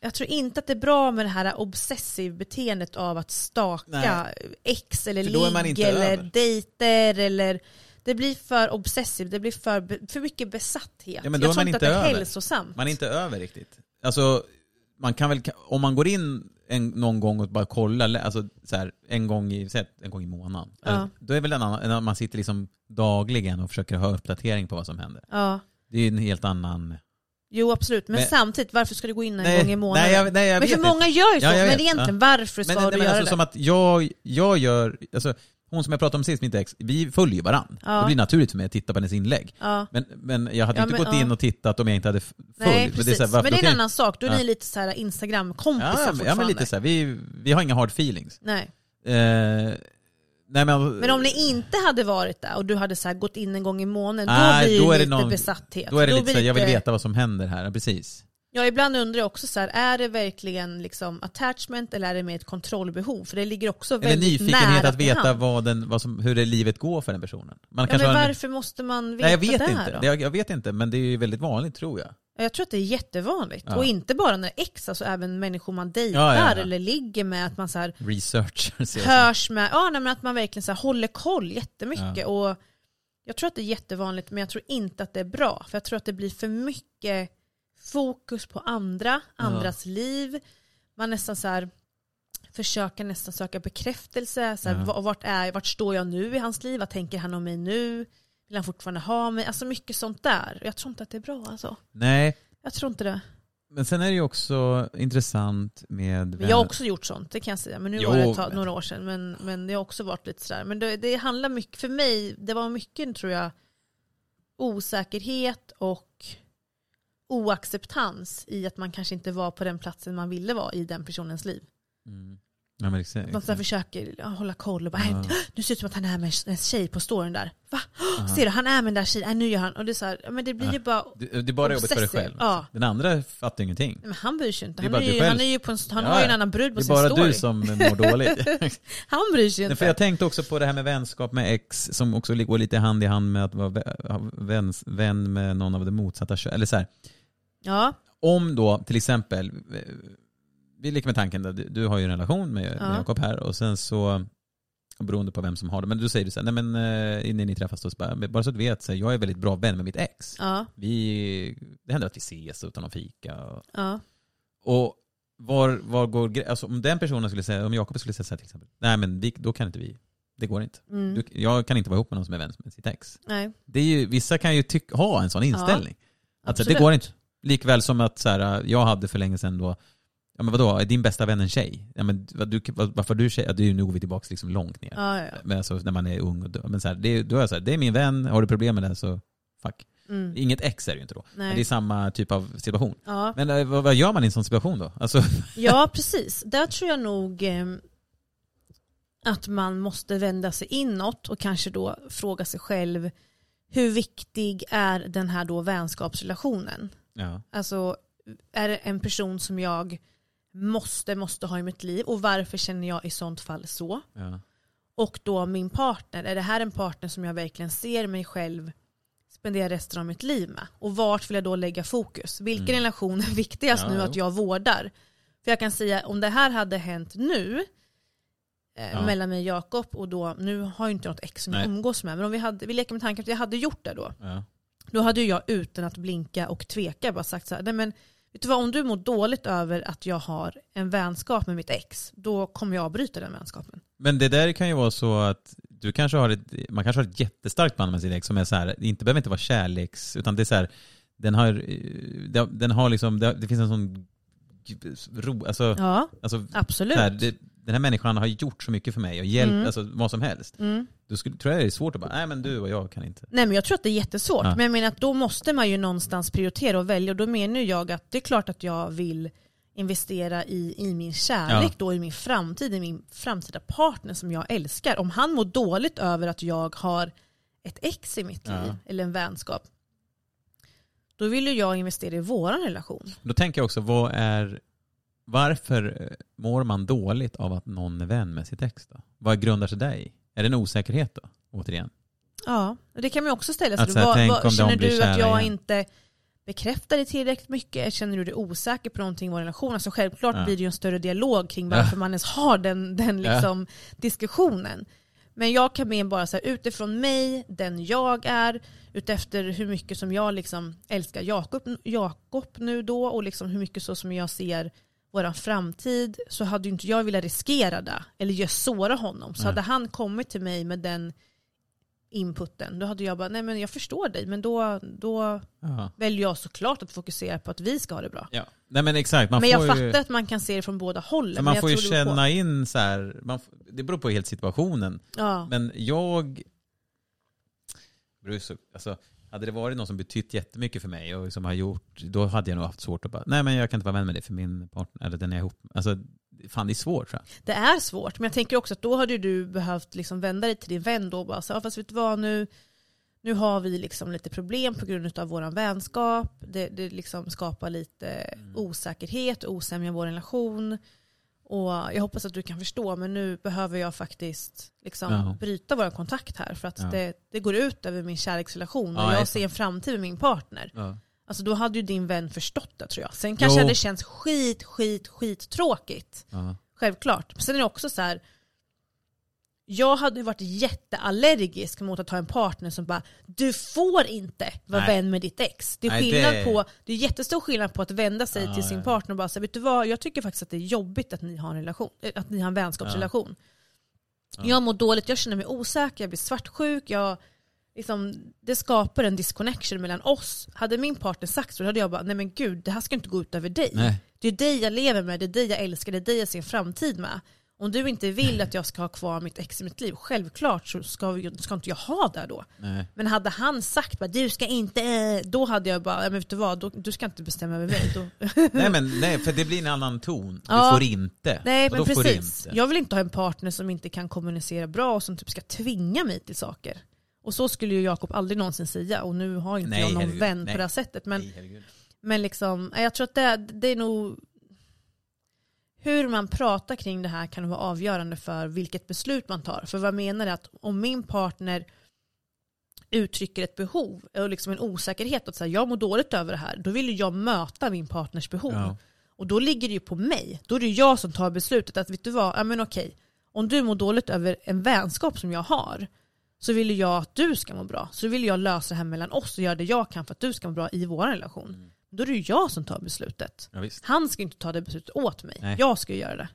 jag tror inte att det är bra med det här obsessiv beteendet av att staka Nej. ex eller ligg eller över. dejter eller det blir för obsessivt, det blir för, för mycket besatthet. Ja, men då jag tror man inte att det är över. hälsosamt. Man är inte över riktigt. Alltså, man kan väl, om man går in en, någon gång och bara kollar, alltså så här, en, gång i, säg en gång i månaden. Ja. Eller, Då är väl en annan, man sitter liksom dagligen och försöker ha uppdatering på vad som händer. Ja. Det är en helt annan Jo absolut, men, Men- samtidigt varför ska du gå in en Nej, gång i månaden? nej, jag- nej, jag men för vet många gör ju så, Ja, men egentligen ja. varför ska Men, du men göra alltså, det? som att jag, jag gör, alltså, hon som jag pratade om sist, mitt ex, vi följer ju varann. Ja. Det blir naturligt för mig att titta på hennes inlägg. Ja. Men, men jag hade Ja, inte men, gått in och tittat om jag inte hade följt. Nej Men precis, så här, varför- men det är en jag- annan sak, då är ni lite så här Instagram-kompisar Ja, fortfarande. ja men lite så här, vi, vi har inga hard feelings. Nej. Eh, nej men, Men om ni inte hade varit där och du hade så gått in en gång i månaden, Nej, då blir det då är det lite någon- besatthet. Då är det lite blir så här, jag vill lite- veta vad som händer här, precis. Ja, ibland undrar jag också så här, är det verkligen liksom attachment eller är det mer ett kontrollbehov? För det ligger också Eller väldigt nyfikenhet nära att veta vad den, vad som, hur det livet går för den personen. Man Ja, men har en- varför måste man veta Nej jag vet det inte, då? jag, jag vet inte, men det är ju väldigt vanligt tror jag. Ja, Jag tror att det är jättevanligt. Ja. Och inte bara när ex, alltså även människor man dejtar Ja, ja, eller ligger med, att man så här Research. hörs med, ja nej, men att man verkligen så här håller koll jättemycket. Och jag tror att det är jättevanligt men jag tror inte att det är bra. För jag tror att det blir för mycket fokus på andra, andras liv. Man nästan så här försöker nästan söka bekräftelse. Så här, vart, är, vart står jag nu i hans liv? Vad tänker han om mig nu? Vill han fortfarande ha mig? Alltså mycket sånt där. Jag tror inte att det är bra alltså. Nej, Jag tror inte det. men sen är det ju också intressant med... Men jag har också gjort sånt, det kan jag säga. Men nu Jo, var det tag, några år sedan. Men, men det har också varit lite sådär. Men det, det handlar mycket, för mig, det var mycket tror jag osäkerhet och oacceptans i att man kanske inte var på den platsen man ville vara i den personens liv. Mm. Ja, men exakt. Här försöker hålla koll och bara. "Nej, nu ser det ut som att han är med en tjej på storyn där. Va? Aha. Ser du, han är med den där tjejen, nu gör han. Och det är så här, men det blir ju bara, Det, det är bara jobbigt för dig själv. Ja. Den andra fattar ingenting. men han bryr sig inte. Är Han, bara är du ju, själv. han, är ju på en, han Ja, har ju en annan brud på Det är sin bara story. du som mår dåligt. han bryr sig inte. för jag tänkte också på det här med vänskap med ex som också går lite hand i hand med att vara vän, vän med någon av det motsatta könet. Eller så här, Ja, om då till exempel, eh, vi leker med tanken, att du, du har ju en relation med, Ja. med Jakob här och sen så, beroende på vem som har det, men du säger du så här, nej men eh, innan ni träffas då, så bara, bara så att du vet, så här, jag är väldigt bra vän med mitt ex. ja, Vi, det händer att vi ses utan att fika. Och, ja. och var, var går alltså om den personen skulle säga, om Jakob skulle säga så här till exempel, nej men vi, då kan inte vi, det går inte. Mm. Du, jag kan inte vara ihop med någon som är vän med sitt ex. Nej. Det är ju, vissa kan ju tyck, ha en sån inställning. att så, här, det går inte. Likväl som att så här, jag hade för länge sedan då, ja men vadå, är din bästa vän en tjej? Ja, men vad, du, varför du tjej? Ja, det är ju, nu går vi tillbaka liksom långt ner. Ja, ja. Men alltså, när man är ung och dö. Men så här, det, är- då är jag så här, det är min vän, har du problem med det så fuck. Mm. Inget ex är det ju inte då. Nej. Men det är samma typ av situation. Ja. Men eh, vad, vad gör man i en sån situation då? Alltså, ja, precis. Där tror jag nog eh, att man måste vända sig inåt och kanske då fråga sig själv hur viktig är den här då vänskapsrelationen? ja. Alltså, är det en person som jag måste, måste ha i mitt liv och varför känner jag i sånt fall så? ja. Och då min partner, är det här en partner som jag verkligen ser mig själv spendera resten av mitt liv med? Och vart vill jag då lägga fokus? Vilken Mm. relation är viktigast Ja, nu att jag vårdar? För jag kan säga, om det här hade hänt nu, eh, Ja. mellan mig och Jakob, och då, nu har jag inte något ex som jag umgås med, men om vi, hade, vi leker med tanken att jag hade gjort det då, ja. då hade jag utan att blinka och tveka bara sagt så här, nej men vet du vad, om du mår dåligt över att jag har en vänskap med mitt ex, då kommer jag avbryta den vänskapen. Men det där kan ju vara så att du kanske har ett, man kanske har ett jättestarkt band med sin ex som är så här, det inte, behöver inte vara kärleks, utan det är så här, den har, eh, den har liksom, det, finns en sån ro, alltså, Ja, alltså absolut. här, det, den här människan har gjort så mycket för mig och hjälpt, Mm. alltså vad som helst. Mm. Då skulle, tror jag det är svårt att bara, nej men du och jag kan inte. Nej men jag tror att det är jättesvårt. Ja. Men jag menar att då måste man ju någonstans prioritera och välja. Och då menar jag att det är klart att jag vill investera i, i min kärlek Ja. då, i min framtid, i min framtida partner som jag älskar. Om han mår dåligt över att jag har ett ex i mitt Ja. liv, eller en vänskap, då vill ju jag investera i våran relation. Då tänker jag också, vad är, varför eh, mår man dåligt av att någon är vän med sitt ex då? Vad grundar sig det i? Är det en osäkerhet då? Återigen. Ja, det kan man också ställa sig. Att så här, Vad- tänk vad- om de känner du att jag igen? inte bekräftar det tillräckligt mycket? Känner du dig osäker på någonting i vår relation? Alltså självklart Ja. blir det ju en större dialog kring Ja. varför man ens har den, den Ja. liksom diskussionen. Men jag kan mer bara så här, utifrån mig, den jag är, utefter hur mycket som jag liksom älskar Jakob, Jakob nu då och liksom hur mycket så som jag ser vår framtid så hade ju inte jag velat riskera det eller just såra honom. Så Nej. hade han kommit till mig med den inputen, då hade jag bara, nej men jag förstår dig, men då, då väljer jag såklart att fokusera på att vi ska ha det bra. ja. Nej men exakt, man men jag får fattar ju, att man kan se det från båda hållen. men man jag får ju känna in så här, man, det beror på helt situationen. Ja. Men jag... så- Alltså, hade det varit någon som betytt jättemycket för mig och som har gjort, då hade jag nog haft svårt att bara, nej men jag kan inte vara vän med dig för min partner, eller den är ihop. Alltså, fan det är svårt tror jag. Det är svårt, men jag tänker också att då hade du behövt liksom vända dig till din vän då och bara så, ja, fast vet du vad nu, nu har vi liksom lite problem på grund av vår vänskap. Det, det liksom skapar lite Mm. osäkerhet och osämja i vår relation. Och jag hoppas att du kan förstå, men nu behöver jag faktiskt liksom Ja. bryta vår kontakt här för att Ja. det, det går ut över min kärleksrelation och Ja, jag ser en framtid med min partner. Alltså då hade ju din vän förstått det tror jag. Sen kanske Jo. det känns skit, skit, skit tråkigt. Självklart. Men sen är det också så här. Jag hade varit jätteallergisk mot att ha en partner som bara Du får inte vara Nej. vän med ditt ex. Det är, Nej, skillnad det- på, det är jättestor skillnad på att vända sig Ja, till sin ja. partner och bara säga Vet du vad, jag tycker faktiskt att det är jobbigt att ni har en relation, eh, att ni har en vänskapsrelation. Ja. Jag mår dåligt, jag känner mig osäker, jag blir svartsjuk, jag, liksom, det skapar en disconnection mellan oss. Hade min partner sagt så, hade jag bara, nej men gud, det här ska inte gå ut över dig. Nej. Det är dig jag lever med, det är dig jag älskar, det är dig jag ser en framtid med. Om du inte vill att jag ska ha kvar mitt ex i mitt liv, självklart så ska, ska inte jag ha det då. Nej. Men hade han sagt bara, du ska inte, eh", då hade jag bara, "Ja, men vet du vad, då, du ska inte bestämma över mig. Då. nej men nej, för det blir en annan ton. Ja. Du får inte. Nej men precis. inte. Jag vill inte ha en partner som inte kan kommunicera bra och som typ ska tvinga mig till saker. Och så skulle ju Jakob aldrig någonsin säga och nu har inte Nej, jag någon herregud. vän Nej. på det här sättet. Men, Nej, men liksom, jag tror att det, det är nog hur man pratar kring det här kan vara avgörande för vilket beslut man tar. För vad menar det att om min partner uttrycker ett behov och liksom en osäkerhet att säga jag mår dåligt över det här, då vill jag möta min partners behov. Ja. Och då ligger det ju på mig. Då är det jag som tar beslutet att vet du vad, ja men okej, om du mår dåligt över en vänskap som jag har så vill jag att du ska må bra. Så vill jag lösa det här mellan oss och göra det jag kan för att du ska må bra i vår relation. Då är det ju jag som tar beslutet. Ja, visst. Han ska inte ta det beslutet åt mig. Nej. Jag ska ju göra det.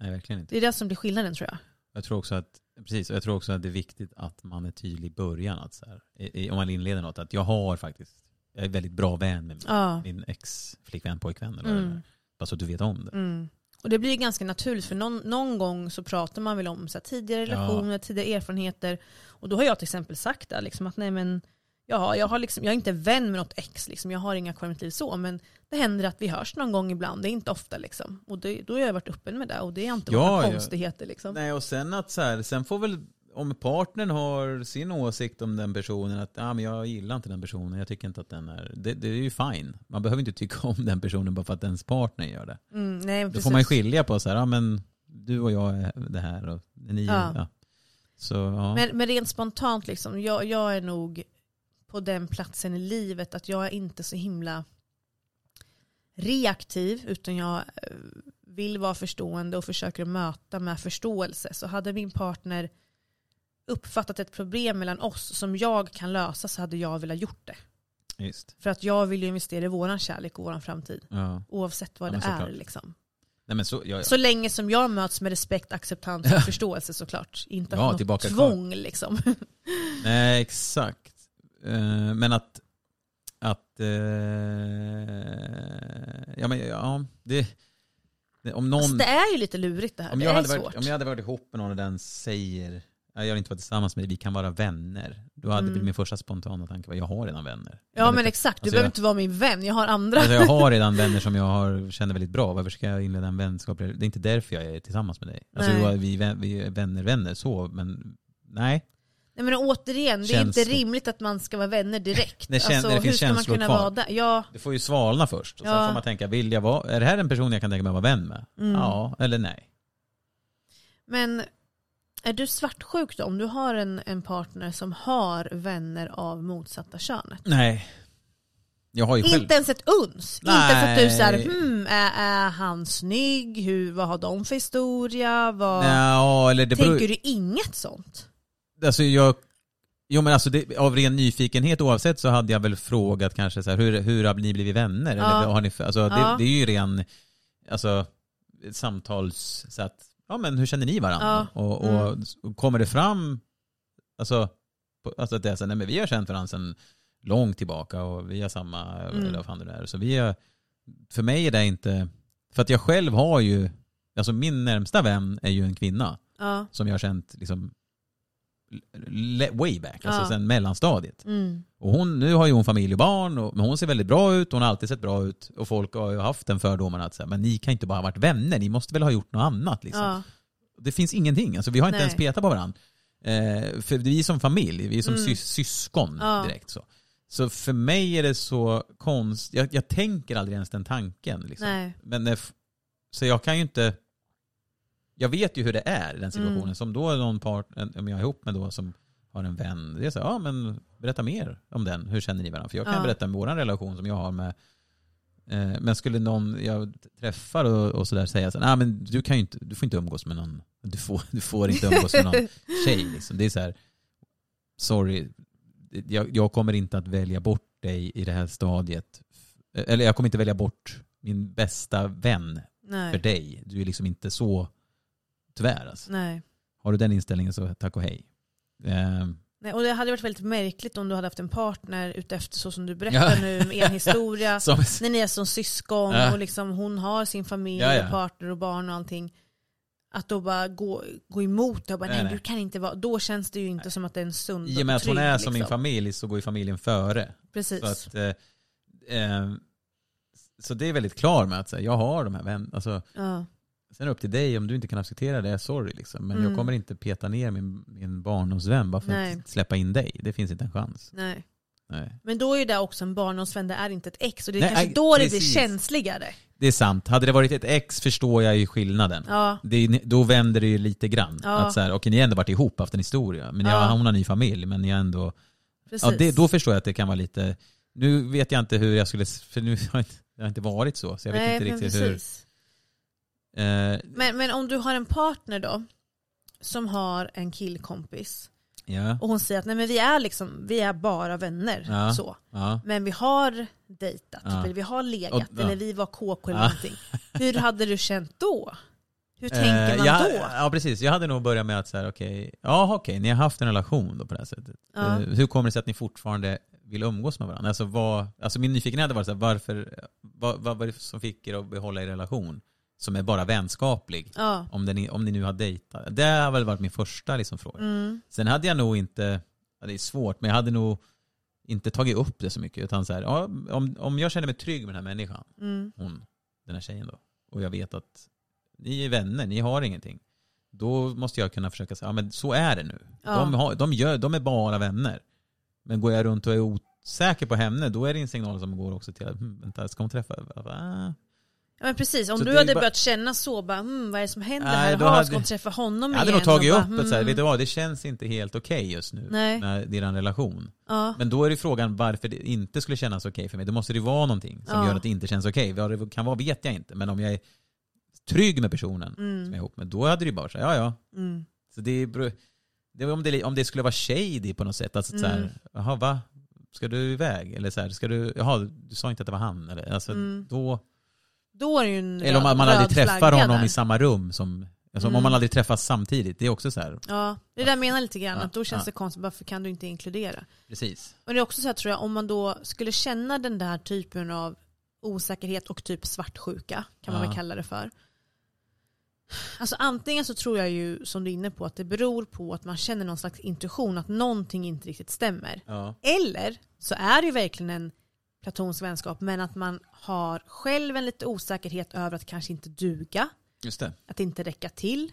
Nej, verkligen inte. Det är det som blir skillnaden tror jag. Jag tror också att, precis, jag tror också att det är viktigt att man är tydlig i början. Att så här, i, om man inleder något, att jag har faktiskt, jag är väldigt bra vän med min, Ja. min ex-flickvän, pojkvän eller Mm. Bara så att du vet om det. Mm. Och det blir ganska naturligt för någon, någon gång så pratar man väl om så här, tidigare Ja. relationer, tidigare erfarenheter. Och då har jag till exempel sagt det, liksom, att nej men ja, jag, har liksom, jag är inte vän med något ex, liksom, jag har inga kvar i mitt liv så, men det händer att vi hörs någon gång ibland, det är inte ofta. Liksom. Och det, då har jag varit öppen med det och det är inte Ja, några ja. konstigheter. Liksom. Nej, och sen att så här, sen får väl, om partnern har sin åsikt om den personen, att ah, men jag gillar inte den personen, jag tycker inte att den är, det, det är ju fine. Man behöver inte tycka om den personen bara för att ens partner gör det. Mm, nej, Då precis. får man ju skilja på så här, ja men du och jag är det här och ni Ja. ja. Så ja. Men, men rent spontant, liksom, jag, jag är nog på den platsen i livet att jag är inte så himla reaktiv utan jag eh, vill vara förstående och försöker möta med förståelse. Så hade min partner uppfattat ett problem mellan oss som jag kan lösa så hade jag velat gjort det. Just. För att jag vill ju investera i våran kärlek och våran framtid. Ja. Oavsett vad Ja, det är. Liksom. Nej så, ja. Så länge som jag möts med respekt, acceptans och förståelse såklart. Inte Ja, något kvar. tvång liksom. Nej, exakt. Eh, men att, att eh, ja men ja, det, det om någon, Alltså, det är ju lite lurigt det här. om det jag, är hade svårt. varit, om jag hade varit ihop med någon och den säger, "Ja, jag vill inte vara tillsammans med dig, vi kan vara vänner. Då hade Mm. min första spontana tanke varit, jag har redan vänner. Ja Jag men vet- exakt, du alltså, behöver jag- inte vara min vän, jag har andra. Alltså jag har redan vänner som jag har, känner väldigt bra. Varför ska jag inleda en vänskap? Det är inte därför jag är tillsammans med dig. Alltså Nej. vi är vänner, vänner så, men nej. Nej men återigen, det är Känslor. inte rimligt att man ska vara vänner direkt. Det kän- alltså, det hur finns ska man känslor kunna kvar. vara där? Ja, Det får ju svalna först. Och sen Ja. får man tänka, vill jag vara, är det här en person jag kan tänka mig att vara vän med? Mm. Ja, eller nej. men är du svartsjuk då? Om du har en, en partner som har vänner av motsatta könet? Nej. Jag har ju själv... Inte ens ett uns? Inte för att du Nej. säger hmm, är, är han snygg? Hur, vad har de för historia? Vad... Ja, eller det beror... Tänker du inget sånt? Alltså jag... Jo men alltså det, av ren nyfikenhet oavsett så hade jag väl frågat kanske så här, hur, hur har ni blivit vänner? Ja. Eller har ni alltså det, Ja. det är ju ren alltså, samtals... Så att, ja men hur känner ni varandra? Ja. Och, och, och kommer det fram alltså, på, alltså att det är så, nej men vi har känt varandra sedan långt tillbaka och vi har samma, Mm. eller vad fan det är. Så vi har, för mig är det inte, för att jag själv har ju, alltså min närmsta vän är ju en kvinna Ja. som jag har känt liksom way back, alltså Ja. sen mellanstadiet. Mm. Och hon, nu har ju hon familj och barn, och, men hon ser väldigt bra ut, hon har alltid sett bra ut. Och folk har ju haft den fördomen att säga, men ni kan inte bara ha varit vänner, ni måste väl ha gjort något annat liksom. Ja. Det finns ingenting, alltså vi har inte Nej. ens petat på varandra. Eh, för vi är som familj, vi är som Mm. sys- syskon Ja. direkt så. Så för mig är det så konstigt, jag, jag tänker aldrig ens den tanken. Liksom. Men så jag kan ju inte, jag vet ju hur det är i den situationen. Mm. Som då är någon part, om jag är ihop med då som har en vän, det är så ja men berätta mer om den, hur känner ni varandra? För jag kan Ja. berätta om vår relation som jag har med eh, men skulle någon jag träffar och, och sådär säga så nej men du kan ju inte, du får inte umgås med någon, du får, du får inte umgås med någon tjej liksom. Det är så här, sorry, jag, jag kommer inte att välja bort dig i det här stadiet. Eller jag kommer inte välja bort min bästa vän för Nej. dig. Du är liksom inte så, tyvärr alltså. Nej. Har du den inställningen så tack och hej. Ehm, Nej, och det hade varit väldigt märkligt om du hade haft en partner utefter så som du berättar Ja. nu med er historia. som, när ni är som syskon Ja. och liksom hon har sin familj Ja, och partner och barn och allting. Att då bara gå, gå emot det och bara nej, Nej, nej. du kan inte vara, då känns det ju inte som att det är en sund I och med och att hon trygg, är som min liksom. familj så går ju familjen före. Precis. Så, att, eh, eh, så det är väldigt klar med att säga, jag har de här vännerna. Alltså. Sen är det upp till dig om du inte kan acceptera det, sorry liksom. Men Mm. jag kommer inte peta ner min, min barndomsvän bara för Nej. att släppa in dig. Det finns inte en chans. Nej. Nej. Men då är ju det också en barndomsvän, det är inte ett ex och det är Nej, kanske då det blir precis. känsligare. Det är sant. Hade det varit ett ex förstår jag ju skillnaden. Ja. Det då vänder det ju lite grann. Ja. Att så här, okej, ni har ändå varit ihop, haft en historia. Men Ja. ja. hon har ny familj, men ni har ändå... Precis. Ja, det, då förstår jag att det kan vara lite... Nu vet jag inte hur jag skulle... För nu har inte, det har inte varit så. Så jag vet Nej, inte riktigt hur... Eh, Men, men om du har en partner då, som har en killkompis ja. och hon säger att nej men vi är liksom, vi är bara vänner. Ja. Så. Ja. Men vi har dejtat, eller vi har legat, Och- eller vi var KK eller Ja. någonting. Hur hade du känt då? Hur tänker Eh, man jag, då? Ja, precis. Jag hade nog börjat med att säga, okej, ja okej, ni har haft en relation då på det här sättet. Eh, hur kommer det sig att ni fortfarande vill umgås med varandra? Alltså, vad, alltså min nyfikenhet hade varit så här, varför, vad, vad var det som fick er att behålla er relation? Som är bara vänskaplig. Ja. Om, den, om ni nu har dejtat. Det har väl varit min första liksom, fråga. Mm. Sen hade jag nog inte, det är svårt, men jag hade nog inte tagit upp det så mycket. Utan så här, ja, om, om jag känner mig trygg med den här människan, Mm. hon, den här tjejen då, och jag vet att ni är vänner, ni har ingenting. Då måste jag kunna försöka säga, ja men så är det nu. Ja. De, har, de, gör, de är bara vänner. Men går jag runt och är osäker på henne, då är det en signal som går också till att, hm, vänta, ska hon träffa? Ja, men precis, om Så du det hade bara- börjat känna så, bara, hmm, vad är det som händer Nej, här? Jaha, hade- ska hon träffa honom Jag hade igen? nog tagit upp så här, hmm. vet du vad, det känns inte helt okej just nu. Nej. När det är en relation. Ja. Men då är det frågan varför det inte skulle kännas okej för mig. Då måste det vara någonting som Ja. gör att det inte känns okej. Vad det kan vara vet jag inte. Men om jag är trygg med personen Mm. som jag är ihop med, då hade det ju bara så här, ja ja. Mm. Så det det om, det, om det skulle vara shady på något sätt. Alltså så Mm. här, jaha va? Ska du iväg? Eller så här, ska du, jaha du sa inte att det var han? Eller, alltså, Mm. då, Då är det ju en eller om man, man aldrig träffar honom där. i samma rum som, alltså, Mm. om man aldrig träffas samtidigt. Det är också så här, Ja, det är det jag menar lite grann, Ja, att då känns ja. det konstigt, varför kan du inte inkludera? precis. Och det är också så här tror jag, om man då skulle känna den där typen av osäkerhet och typ svartsjuka, kan man Ja. väl kalla det för. Alltså antingen så tror jag ju, som du är inne på, att det beror på att man känner någon slags intuition att någonting inte riktigt stämmer. Eller så är det ju verkligen en platons vänskap, men att man har själv en lite osäkerhet över att kanske inte duga, Just det. att inte räcka till.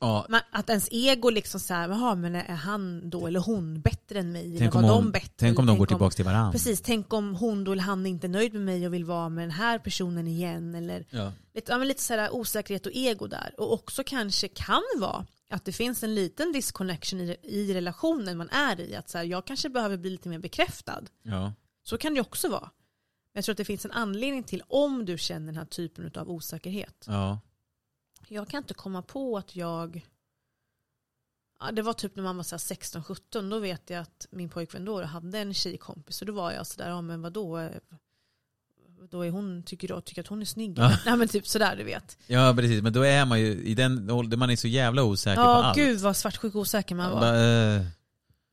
Ja, Man, att ens ego liksom så här, jaha men är han då eller hon bättre än mig? tänk eller om, hon, de bättre? tänk om de går tillbaka till varandra. Precis, tänk om hon då eller han inte är nöjd med mig och vill vara med den här personen igen. Eller Ja. lite, ja, lite så här osäkerhet och ego där. Och också kanske kan vara att det finns en liten disconnection i, i relationen man är i. Att så här, jag kanske behöver bli lite mer bekräftad. Ja. Så kan det också vara. Men jag tror att det finns en anledning till om du känner den här typen av osäkerhet. Ja. Jag kan inte komma på att jag... Ja, det var typ när man var så här 16-17, då vet jag att min pojkvän då hade en tjejkompis. Och då var jag sådär, ja men vadå? Då är hon, tycker jag tycker att hon är snygg. Ja. Nej men typ sådär du vet. ja, precis. Men då är man ju i den åldern, man är så jävla osäker på Ja allt. gud vad svartsjuk och osäker man var. Bara, eh,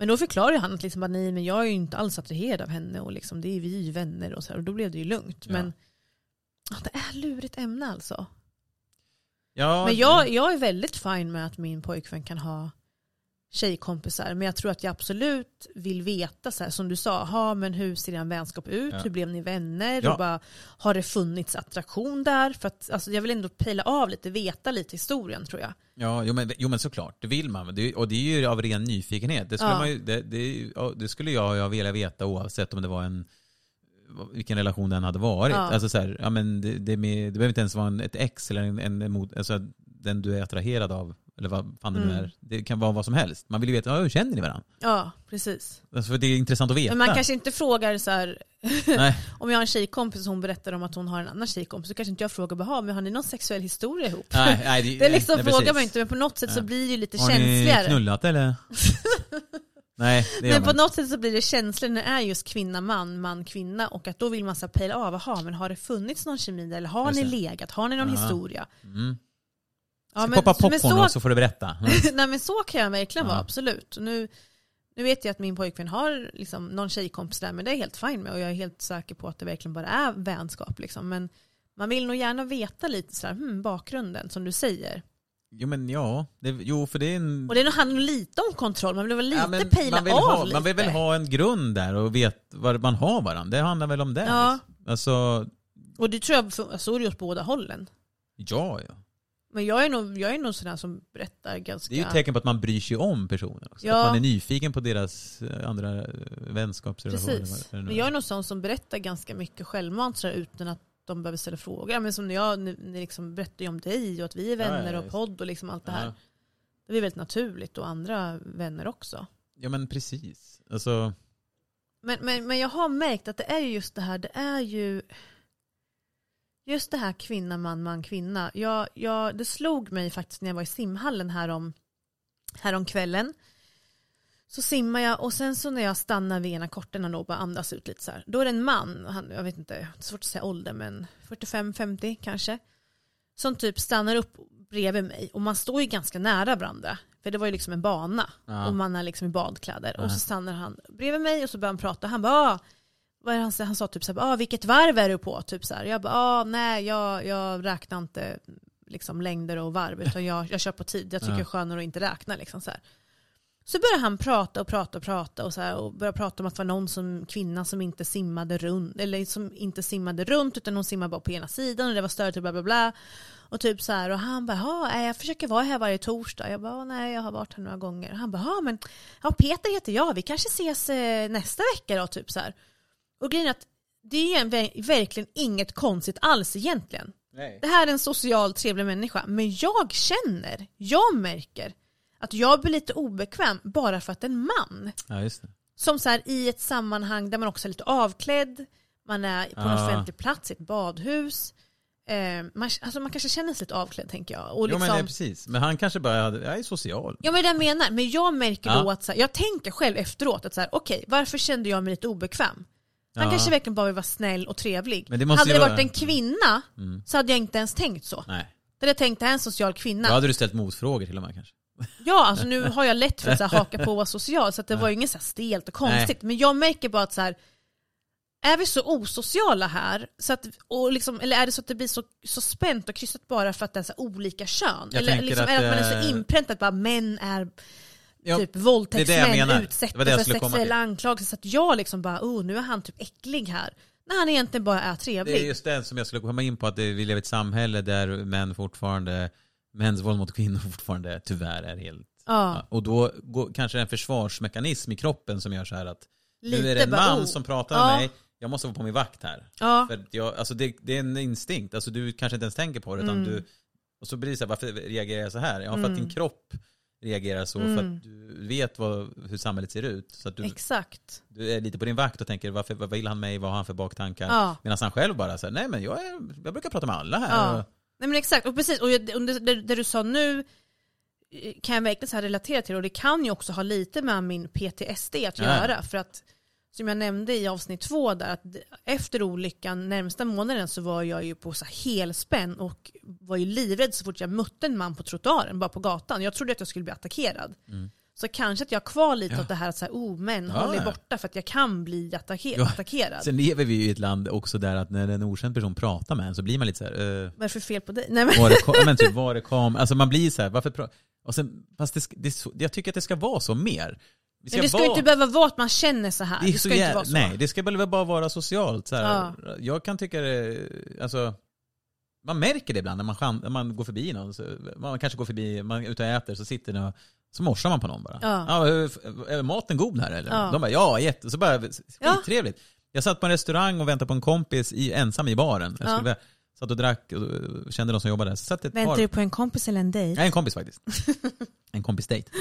Men då förklarar ju han att liksom, nej men jag är ju inte alls attraherad av henne och liksom, det är vi ju vänner och så här, och då blev det ju lugnt. Ja. Men ja, det är lurigt ämne alltså. Ja, Men jag, jag är väldigt fin med att min pojkvän kan ha tjejkompisar. Men jag tror att jag absolut vill veta, så här, som du sa, ha, men hur ser er vänskap ut? Ja. Hur blev ni vänner? Ja. Och bara, har det funnits attraktion där? För att, alltså, jag vill ändå pejla av lite, veta lite historien tror jag. Ja, jo men, jo men såklart, det vill man. Det, och det är ju av ren nyfikenhet. Det skulle, Ja. man det, det, det skulle jag ju vilja veta oavsett om det var en vilken relation den hade varit. Alltså så här, ja, men det, det, med, det behöver inte ens vara en, ett ex eller en, en emot, alltså den du är attraherad av. Eller vad fan det nu Mm. är. Det kan vara vad som helst. Man vill ju veta, ja, hur känner ni varandra? Ja, precis. Alltså, för det är intressant att veta. Men man kanske inte frågar så här, om jag har en tjejkompis och hon berättar om att hon har en annan tjejkompis så kanske inte jag frågar, bara, men har ni någon sexuell historia ihop? Nej, nej, det- det är liksom nej, frågar man inte, men på något sätt så Ja. blir det ju lite Har ni känsligare. knullat eller? nej, det Men på man. något sätt så blir det känsligare när det är just kvinna, man, man, kvinna och att då vill man så pejla av, aha, men har det funnits någon kemi eller har ni legat, har ni någon Ja. historia? Mm. Ja, Ska men- poppa men popcorn så- och så får du berätta. Mm. Nej men så kan jag verkligen Ja. vara, absolut. Nu, nu vet jag att min pojkvän har liksom någon tjejkompis där, men det är helt fine med och jag är helt säker på att det verkligen bara är vänskap. Liksom. Men man vill nog gärna veta lite så här, hmm, bakgrunden som du säger. Jo men ja, det, jo för det är en... Och det handlar nog lite om kontroll, man vill väl lite Ja, men pejla man vill av ha, lite. Man vill väl ha en grund där och vet var man har varandra. Det handlar väl om det. Ja. liksom. Alltså, Och det tror jag, för- så åt båda hållen. ja, ja. Men jag är nog, jag är nog sådär som berättar ganska... Det är ju ett tecken på att man bryr sig om personen också. Ja. Att man är nyfiken på deras eh, andra eh, vänskapsrelationer. Precis. Men jag är nog sån som berättar ganska mycket självmant sådär, utan att de behöver ställa frågor. Men som när jag ni, ni liksom berättar om dig och att vi är Ja, ja, vänner ja, och podd och liksom allt det här. Det är väldigt naturligt och andra vänner också. ja men precis. Alltså, Men, men, men jag har märkt att det är ju just det här, det är ju just det här kvinna, man, man, kvinna. Jag, jag, det slog mig faktiskt när jag var i simhallen härom, härom kvällen. Så simmar jag och sen så när jag stannar vid ena korten och bara andas ut lite så här. Då är det en man, han, jag vet inte, svårt att säga ålder men 45-50 kanske. Som typ stannar upp bredvid mig och man står ju ganska nära varandra. För det var ju liksom en bana Ja. och man är liksom i badkläder. Ja. Och så stannar han bredvid mig och så börjar han prata. Han bara, ah, vad är han, han sa typ så här, ah, vilket varv är du på? Typ så här. Jag bara, ah, nej jag, jag räknar inte liksom längder och varv utan jag, jag kör på tid. Jag tycker Ja. det är skönare att inte räkna. Liksom, så här. Så börjar han prata och prata och prata och, så här, och börjar prata om att det var någon som, kvinna som inte simmade runt, eller som inte simmade runt utan hon simmade bara på ena sidan och det var större och bla bla bla. Och typ så här, och han bara, ja, jag försöker vara här varje torsdag. Jag bara, nej jag har varit här några gånger. Han bara, ja men, ja Peter heter jag, vi kanske ses eh, nästa vecka då, typ så här. Och grejen är att det är verkligen inget konstigt alls egentligen. Nej. Det här är en social trevlig människa, men jag känner, jag märker att jag blir lite obekväm bara för att en man ja just det. som så här, i ett sammanhang där man också är lite avklädd, man är på en Ja. offentlig plats i ett badhus. Eh, man, alltså man kanske känner sig lite avklädd tänker jag. Och Jo liksom, men det är precis. Men han kanske bara, hade- jag är social. Ja men det jag menar, men jag märker Ja. då att så här, jag tänker själv efteråt att så här, okej varför kände jag mig lite obekväm? Han Ja. kanske verkligen bara vill vara snäll och trevlig. Men det måste hade det vara- varit en kvinna Mm. så hade jag inte ens tänkt så. Nej. Det hade jag tänkt, det här är en social kvinna. Då hade du ställt motfrågor till och med kanske. Ja, alltså nu har jag lätt för att så här, haka på och vara social, så att det var ju inget så här stelt och konstigt. Men jag märker bara att så här, är vi så osociala här, så att, och liksom, eller är det så att det blir så, så spänt och krystat bara för att det är så olika kön? Jag eller liksom, att, är det att man är så eh, inpräntat att bara män är Ja, typ våldtäktsmän utsätter för sexuella anklagelser. Så att jag liksom bara, oh nu är han typ äcklig här. När han egentligen bara är trevlig. Det är just det som jag skulle komma in på, att vi lever i ett samhälle där män fortfarande, mäns våld mot kvinnor fortfarande tyvärr är helt... Ja. Och då går, kanske det är en försvarsmekanism i kroppen som gör så här att Lite nu är det en bara, man oh. som pratar med Ja. mig, jag måste vara på min vakt här. Ja. För jag, alltså det, det är en instinkt, alltså du kanske inte ens tänker på det utan Mm. du, och så blir det så här, varför reagerar jag så här? Ja, för Mm. att din kropp reagerar så, för Mm. att du vet vad, hur samhället ser ut. Så att du, Exakt. du är lite på din vakt och tänker varför, vad vill han mig, vad har han för baktankar? Ja. Medan han själv bara säger nej men jag, är, jag brukar prata med alla här. Ja. Nej men exakt, och precis, och det, det, det du sa nu eh, kan jag verkligen så här relatera till och det kan ju också ha lite med min PTSD att Ja. göra. För att som jag nämnde i avsnitt två där, att efter olyckan närmsta månaden så var jag ju på så helspänn och var ju livrädd så fort jag mötte en man på trottoaren, bara på gatan. Jag trodde att jag skulle bli attackerad. Mm. Så kanske att jag har kvar lite Ja. åt det här att här, oh, män, Ja, håll er borta för att jag kan bli attacker- Ja. attackerad. Sen lever vi ju i ett land också där att när en okänd person pratar med en så blir man lite så här, eh, Vad är det för fel på dig? Nej, men, var det, men typ, var det kam, alltså man blir så här, varför pra- och sen, fast det, det, jag tycker att det ska vara så mer. Vi men det ska vara- inte behöva vara att man känner så här. Det, det ska inte jä- vara så. Nej, det ska väl bara vara socialt. Så. Ja. Jag kan tycka det, alltså, man märker det ibland när man, när man går förbi någon. Så, man kanske går förbi, man är ute och äter, så sitter någon, så morsar man på någon bara. Ja. är, är maten god här eller? Ja. De bara, ja jätte, så bara, Ja. skittrevligt. Jag satt på en restaurang och väntade på en kompis i, ensam i baren. Jag Ja. skulle, satt och drack och kände de som jobbade där. Väntar par, du på en kompis eller en dejt? Nej, en kompis faktiskt. en kompis dejt.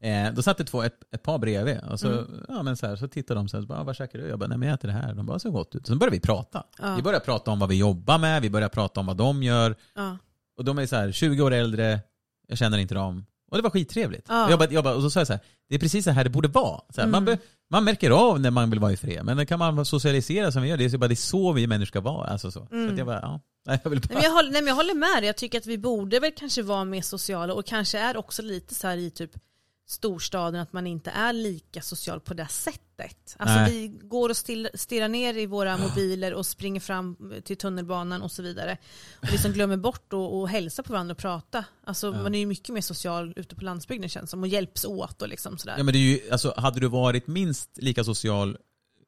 Eh, då satt det två, ett, ett par bredvid och så, Mm. ja, men så, här, så tittade de så här, så bara, "Ah, vad käkar du? Jag bara, nej men jag äter det här. De bara, så gott ut. Så började vi prata. Ja. Vi började prata om vad vi jobbar med, vi började prata om vad de gör. Ja. Och de är så här 20 år äldre, jag känner inte dem. Och det var skittrevligt. Ja. Jag bara, jag bara, och så sa jag så här, det är precis så här det borde vara. Så här, man, Mm. be, man märker av när man vill vara i fred, men kan man socialisera som vi gör. Det är så, bara, det är så vi människor ska vara. Alltså så. så Mm. att jag bara, ja. Nej, jag vill bara... Nej, jag, håller, nej, jag håller med dig, jag tycker att vi borde väl kanske vara mer sociala och kanske är också lite så här i typ storstaden att man inte är lika social på det sättet. Alltså Nej. vi går och stirrar ner i våra mobiler och springer fram till tunnelbanan och så vidare. Och liksom glömmer bort att och hälsa på varandra och prata. Alltså Ja. man är ju mycket mer social ute på landsbygden känns som och hjälps åt och liksom sådär. Ja men det är ju, alltså hade du varit minst lika social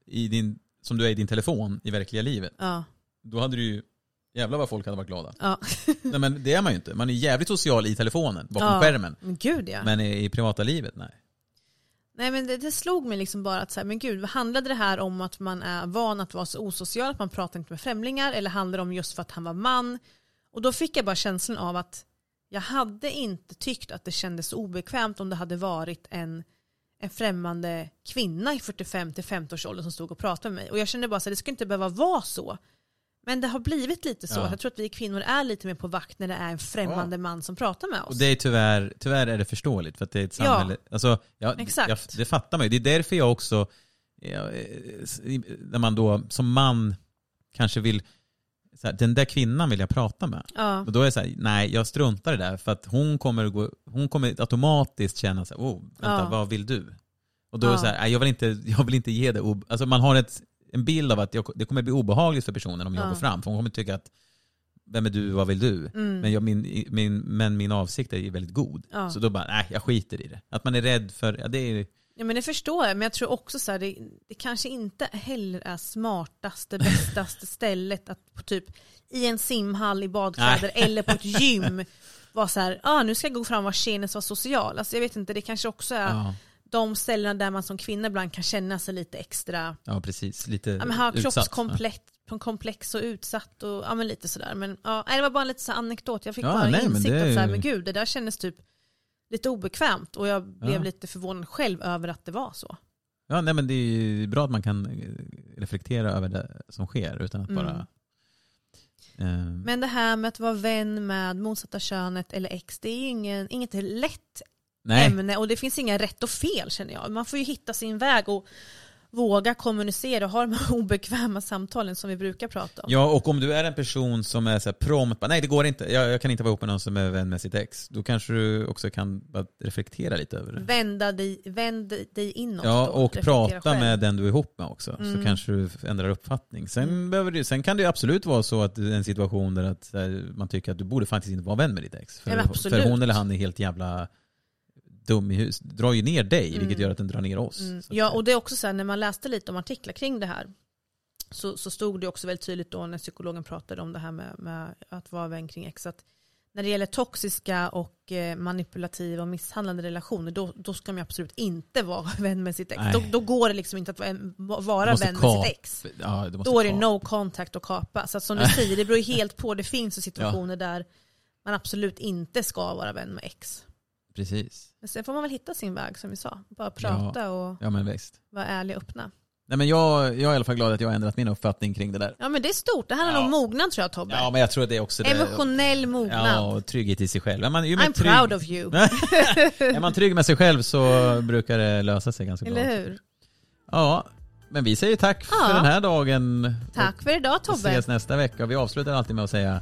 i din, som du är i din telefon i verkliga livet, Ja. då hade du ju, jävlar vad folk hade varit glada. Ja. Nej men det är man ju inte. Man är jävligt social i telefonen, bakom Ja. skärmen. Men gud ja. Men i, i privata livet, nej. Nej men det, det slog mig liksom bara att så här, men gud, handlade det här om att man är van att vara så osocial, att man pratar inte med främlingar, eller handlar det om just för att han var man? Och då fick jag bara känslan av att jag hade inte tyckt att det kändes obekvämt om det hade varit en, en främmande kvinna i 45-50-årsåldern som stod och pratade med mig. Och jag kände bara att det ska inte behöva vara så. Men det har blivit lite så. Ja. Jag tror att vi kvinnor är lite mer på vakt när det är en främmande man som pratar med oss. Och det är tyvärr, tyvärr är det förståeligt för att det är ett Ja. samhälle, alltså, ja, Exakt. Jag, det fattar man ju. Det är därför jag också, ja, eh, när man då som man kanske vill, här, den där kvinnan vill jag prata med. Ja. Och då är det så här, nej jag struntar i det där för att hon kommer, gå, hon kommer automatiskt känna så här, oh, vänta, Ja. vad vill du? Och då är Ja. det så här, nej, jag vill inte, jag vill inte ge det, alltså man har ett, en bild av att jag, det kommer bli obehagligt för personen om jag Ja. går fram, för hon kommer tycka att vem är du, vad vill du? Mm. Men, jag, min, min, men min avsikt är väldigt god. Ja. Så då bara, nej jag skiter i det. Att man är rädd för, ja, det är Ja men det förstår jag, men jag tror också så här, det, det kanske inte heller är smartaste, bästaste stället att på typ i en simhall i badkläder Nej. eller på ett gym vara så här, ah, nu ska jag gå fram och vara som var social. Alltså jag vet inte, det kanske också är ja, de ställena där man som kvinna ibland kan känna sig lite extra, ja precis, lite ja, men ha kroppskomplex komplex och utsatt och ja, men lite sådär. Men ja, det var bara lite så anekdot, jag fick Ja, bara nej, insikt det att så här, ju- men gud det där kändes typ lite obekvämt och jag blev Ja. lite förvånad själv över att det var så. Ja, nej men det är bra att man kan eh, reflektera över det som sker utan att Mm. bara... Eh, Men det här med att vara vän med motsatta könet eller ex, det är ingen, inget lätt nej, ämne och det finns inga rätt och fel känner jag. Man får ju hitta sin väg och våga kommunicera och ha de här obekväma samtalen som vi brukar prata om. ja och om du är en person som är så här prompt, nej det går inte, jag, jag kan inte vara ihop med någon som är vän med sitt ex. Då kanske du också kan reflektera lite över det. Vända dig, vänd dig inåt Ja, och reflektera prata själv. med den du är ihop med också. Mm. Så kanske du ändrar uppfattning. Sen, Mm. behöver du, sen kan det ju absolut vara så att det är en situation där att, här, man tycker att du borde faktiskt inte vara vän med ditt ex. För, Ja, för hon eller han är helt jävla dum i hus. Drar ju ner dig, Mm. vilket gör att den drar ner oss. Mm. Ja, och det är också så här, när man läste lite om artiklar kring det här så, så stod det också väldigt tydligt då när psykologen pratade om det här med, med att vara vän kring ex att när det gäller toxiska och eh, manipulativa och misshandlande relationer då, då ska man absolut inte vara vän med sitt ex. Då, då går det liksom inte att vara, vän med kap- sitt ex. Ja, Då är det kap- no contact och kapa. Så som du säger, det beror helt på. Det finns situationer där man absolut inte ska vara vän med ex. Precis. Men sen får man väl hitta sin väg som vi sa. Bara prata och Ja men visst. vara ärlig och öppna. Nej men jag, jag är i alla fall glad att jag har ändrat min uppfattning kring det där. Ja men det är stort. Det handlar Ja. om mognad tror jag Tobbe. Ja men jag tror det är också det. Emotionell mognad. Ja, och trygghet i sig själv. Är man, ju mer I'm trygg, proud of you. är man trygg med sig själv så brukar det lösa sig ganska bra. Eller hur? Ja, men vi säger tack för Ja. den här dagen. Tack för idag Tobbe. ses nästa vecka. Vi avslutar alltid med att säga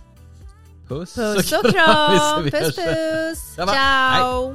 puss, Puss och kram. Vi Puss hörs. puss. Ja, va? Ciao.